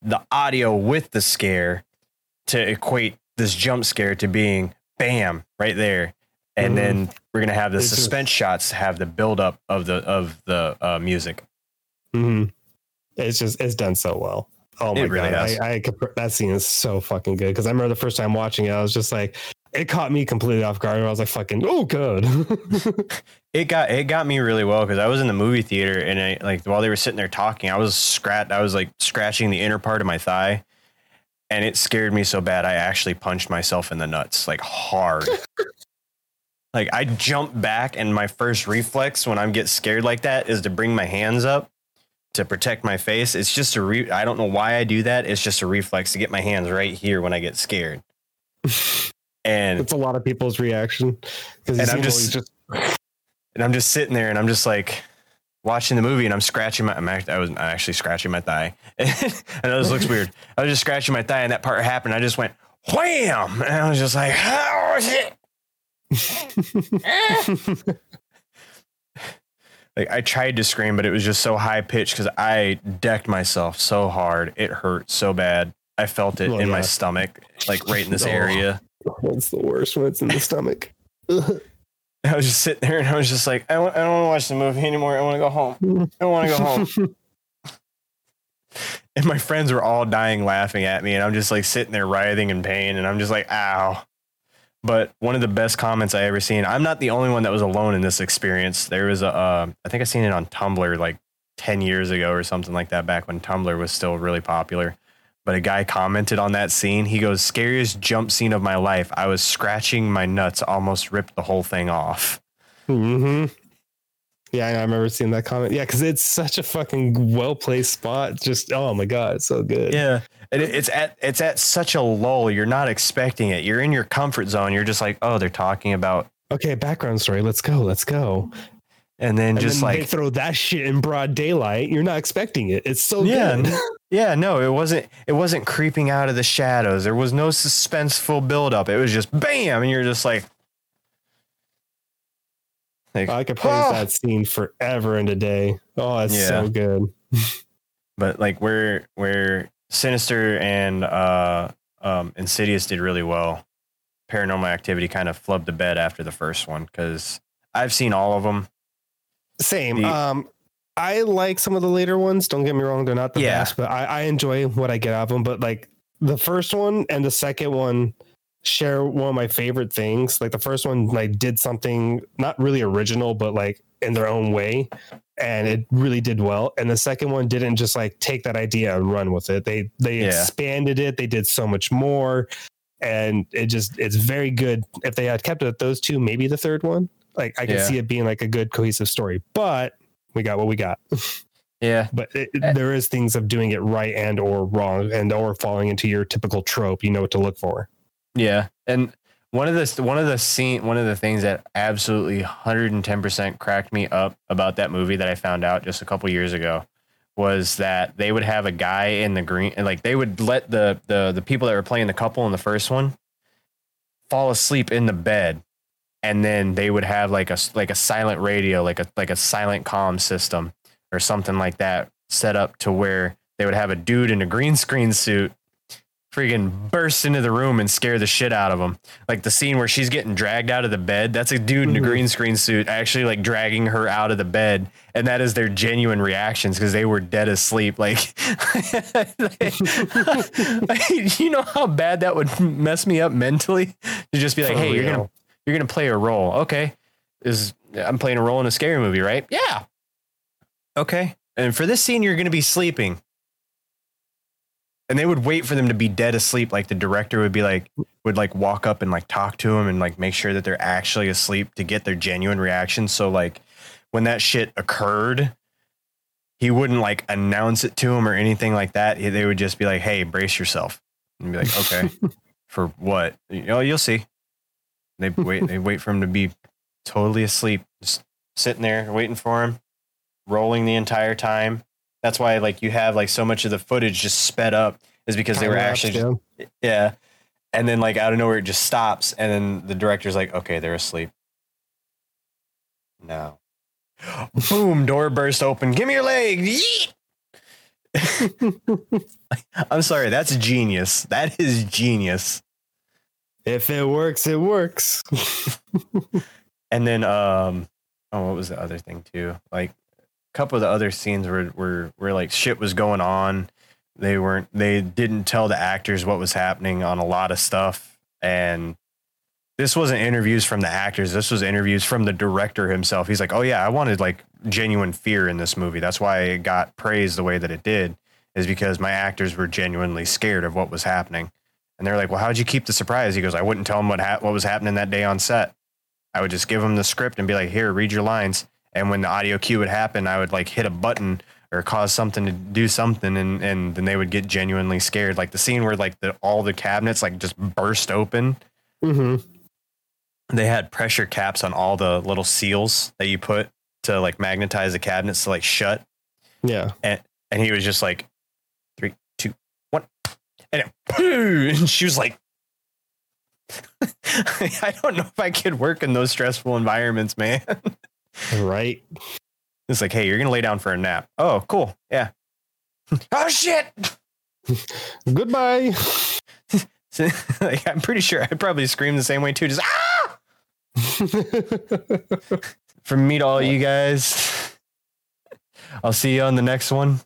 the audio with the scare to equate this jump scare to being bam right there, and Mhm. then we're gonna have the suspense shots have the buildup of the of the uh, music. Mhm. It's just it's done so well. Oh my really god. I, I that scene is so fucking good because I remember the first time watching it, I was just like, it caught me completely off guard. I was like, fucking, oh, good. It got it got me really well because I was in the movie theater and I like while they were sitting there talking, I was scratch I was like scratching the inner part of my thigh, and it scared me so bad I actually punched myself in the nuts like hard. like I jump back and my first reflex when I get scared like that is to bring my hands up to protect my face. It's just a re- I don't know why I do that. It's just a reflex to get my hands right here when I get scared. And it's a lot of people's reaction because And I'm just- and I'm just sitting there and I'm just like, watching the movie and I'm scratching my, I'm act, I was actually scratching my thigh. and this looks weird. I was just scratching my thigh and that part happened. I just went wham. And I was just like, how is it? like I tried to scream, but it was just so high pitched because I decked myself so hard. It hurt so bad. I felt it Well, in my stomach, like right in this Oh. area. What's the worst when it's in the stomach? I was just sitting there and I was just like, I don't, I don't want to watch the movie anymore. I want to go home. I want to go home. and my friends were all dying laughing at me. And I'm just like sitting there writhing in pain. And I'm just like, ow. But one of the best comments I ever seen, I'm not the only one that was alone in this experience. There was a, uh, I think I seen it on Tumblr like 10 years ago or something like that, back when Tumblr was still really popular. But a guy commented on that scene. He goes, scariest jump scene of my life. I was scratching my nuts, almost ripped the whole thing off. hmm Yeah, I remember seeing that comment. Yeah, because it's such a fucking well placed spot. Just oh my god, it's so good. Yeah. And it- it's at it's at such a lull. You're not expecting it. You're in your comfort zone. You're just like, oh, they're talking about Okay, background story. Let's go. Let's go. and then And just then they like throw that shit in broad daylight. You're not expecting it. It's so Yeah, good. yeah, no, it wasn't it wasn't creeping out of the shadows. There was no suspenseful buildup. It was just bam, and you're just like like I could play "Oh." that scene forever and a day. Oh, it's Yeah. so good. but like where where Sinister and uh um Insidious did really well. Paranormal Activity kind of flubbed the bed after the first one because I've seen all of them. Same. The- um, I like some of the later ones. Don't get me wrong; they're not the Yeah. best, but I, I enjoy what I get out of them. But like the first one and the second one share one of my favorite things. Like the first one, like did something not really original, but like in their own way, and it really did well. And the second one didn't just like take that idea and run with it. They they Yeah. expanded it. They did so much more, and it just it's very good. If they had kept it at those two, maybe the third one. Like I could Yeah. see it being like a good cohesive story, but we got what we got. Yeah. But it, Eh. there is things of doing it right and or wrong and or falling into your typical trope. You know what to look for. Yeah, and one of the one of the scene one of the things that absolutely 110% cracked me up about that movie that I found out just a couple years ago was that they would have a guy in the green and like they would let the the the people that were playing the couple in the first one fall asleep in the bed and then they would have like a like a silent radio like a like a silent comm system or something like that set up to where they would have a dude in a green screen suit freaking burst into the room and scare the shit out of them. Like the scene where she's getting dragged out of the bed. That's a dude in a Mhm. green screen suit actually like dragging her out of the bed. And that is their genuine reactions because they were dead asleep. Like, you know how bad that would mess me up mentally to just be like, hey, you're gonna you're gonna play a role. Okay. Is I'm playing a role in a scary movie, right? Yeah. Okay. And for this scene, you're gonna be sleeping and they would wait for them to be dead asleep like the director would be like would like walk up and like talk to them and like make sure that they're actually asleep to get their genuine reaction so like when that shit occurred he wouldn't like announce it to him or anything like that they would just be like hey brace yourself and be like okay for what you oh, know you'll see they wait they wait for him to be totally asleep just sitting there waiting for him rolling the entire time. That's why like you have like so much of the footage just sped up is because they were actually just, yeah. and then like out of nowhere it just stops and then the director's like okay they're asleep. No. Boom door burst open. Give me your leg. Yeet! i'm sorry that's genius. That is genius If it works, it works. and then um oh what was the other thing too? Like a couple of the other scenes were were where like shit was going on. They weren't they didn't tell the actors what was happening on a lot of stuff. And this wasn't interviews from the actors. This was interviews from the director himself. He's like oh yeah i wanted like genuine fear in this movie. That's why it got praised the way that it did is because my actors were genuinely scared of what was happening and they're like well how'd you keep the surprise he goes i wouldn't tell him what ha- what was happening that day on set I would just give him the script and be like, here, read your lines. And when the audio cue would happen, I would like hit a button or cause something to do something. And, and then they would get genuinely scared. Like the scene where like the, all the cabinets like just burst open. hmm They had pressure caps on all the little seals that you put to like magnetize the cabinets to like shut. Yeah. And and he was just like three, two, one, and it, and she was like, I don't know if I could work in those stressful environments, man. Right. It's like, hey, you're gonna lay down for a nap. Oh, cool. Yeah. oh shit. Goodbye. Like, I'm pretty sure I'd probably screamed the same way too. Just ah! From me to all you guys. I'll see you on the next one.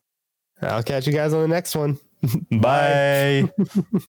I'll catch you guys on the next one. Bye.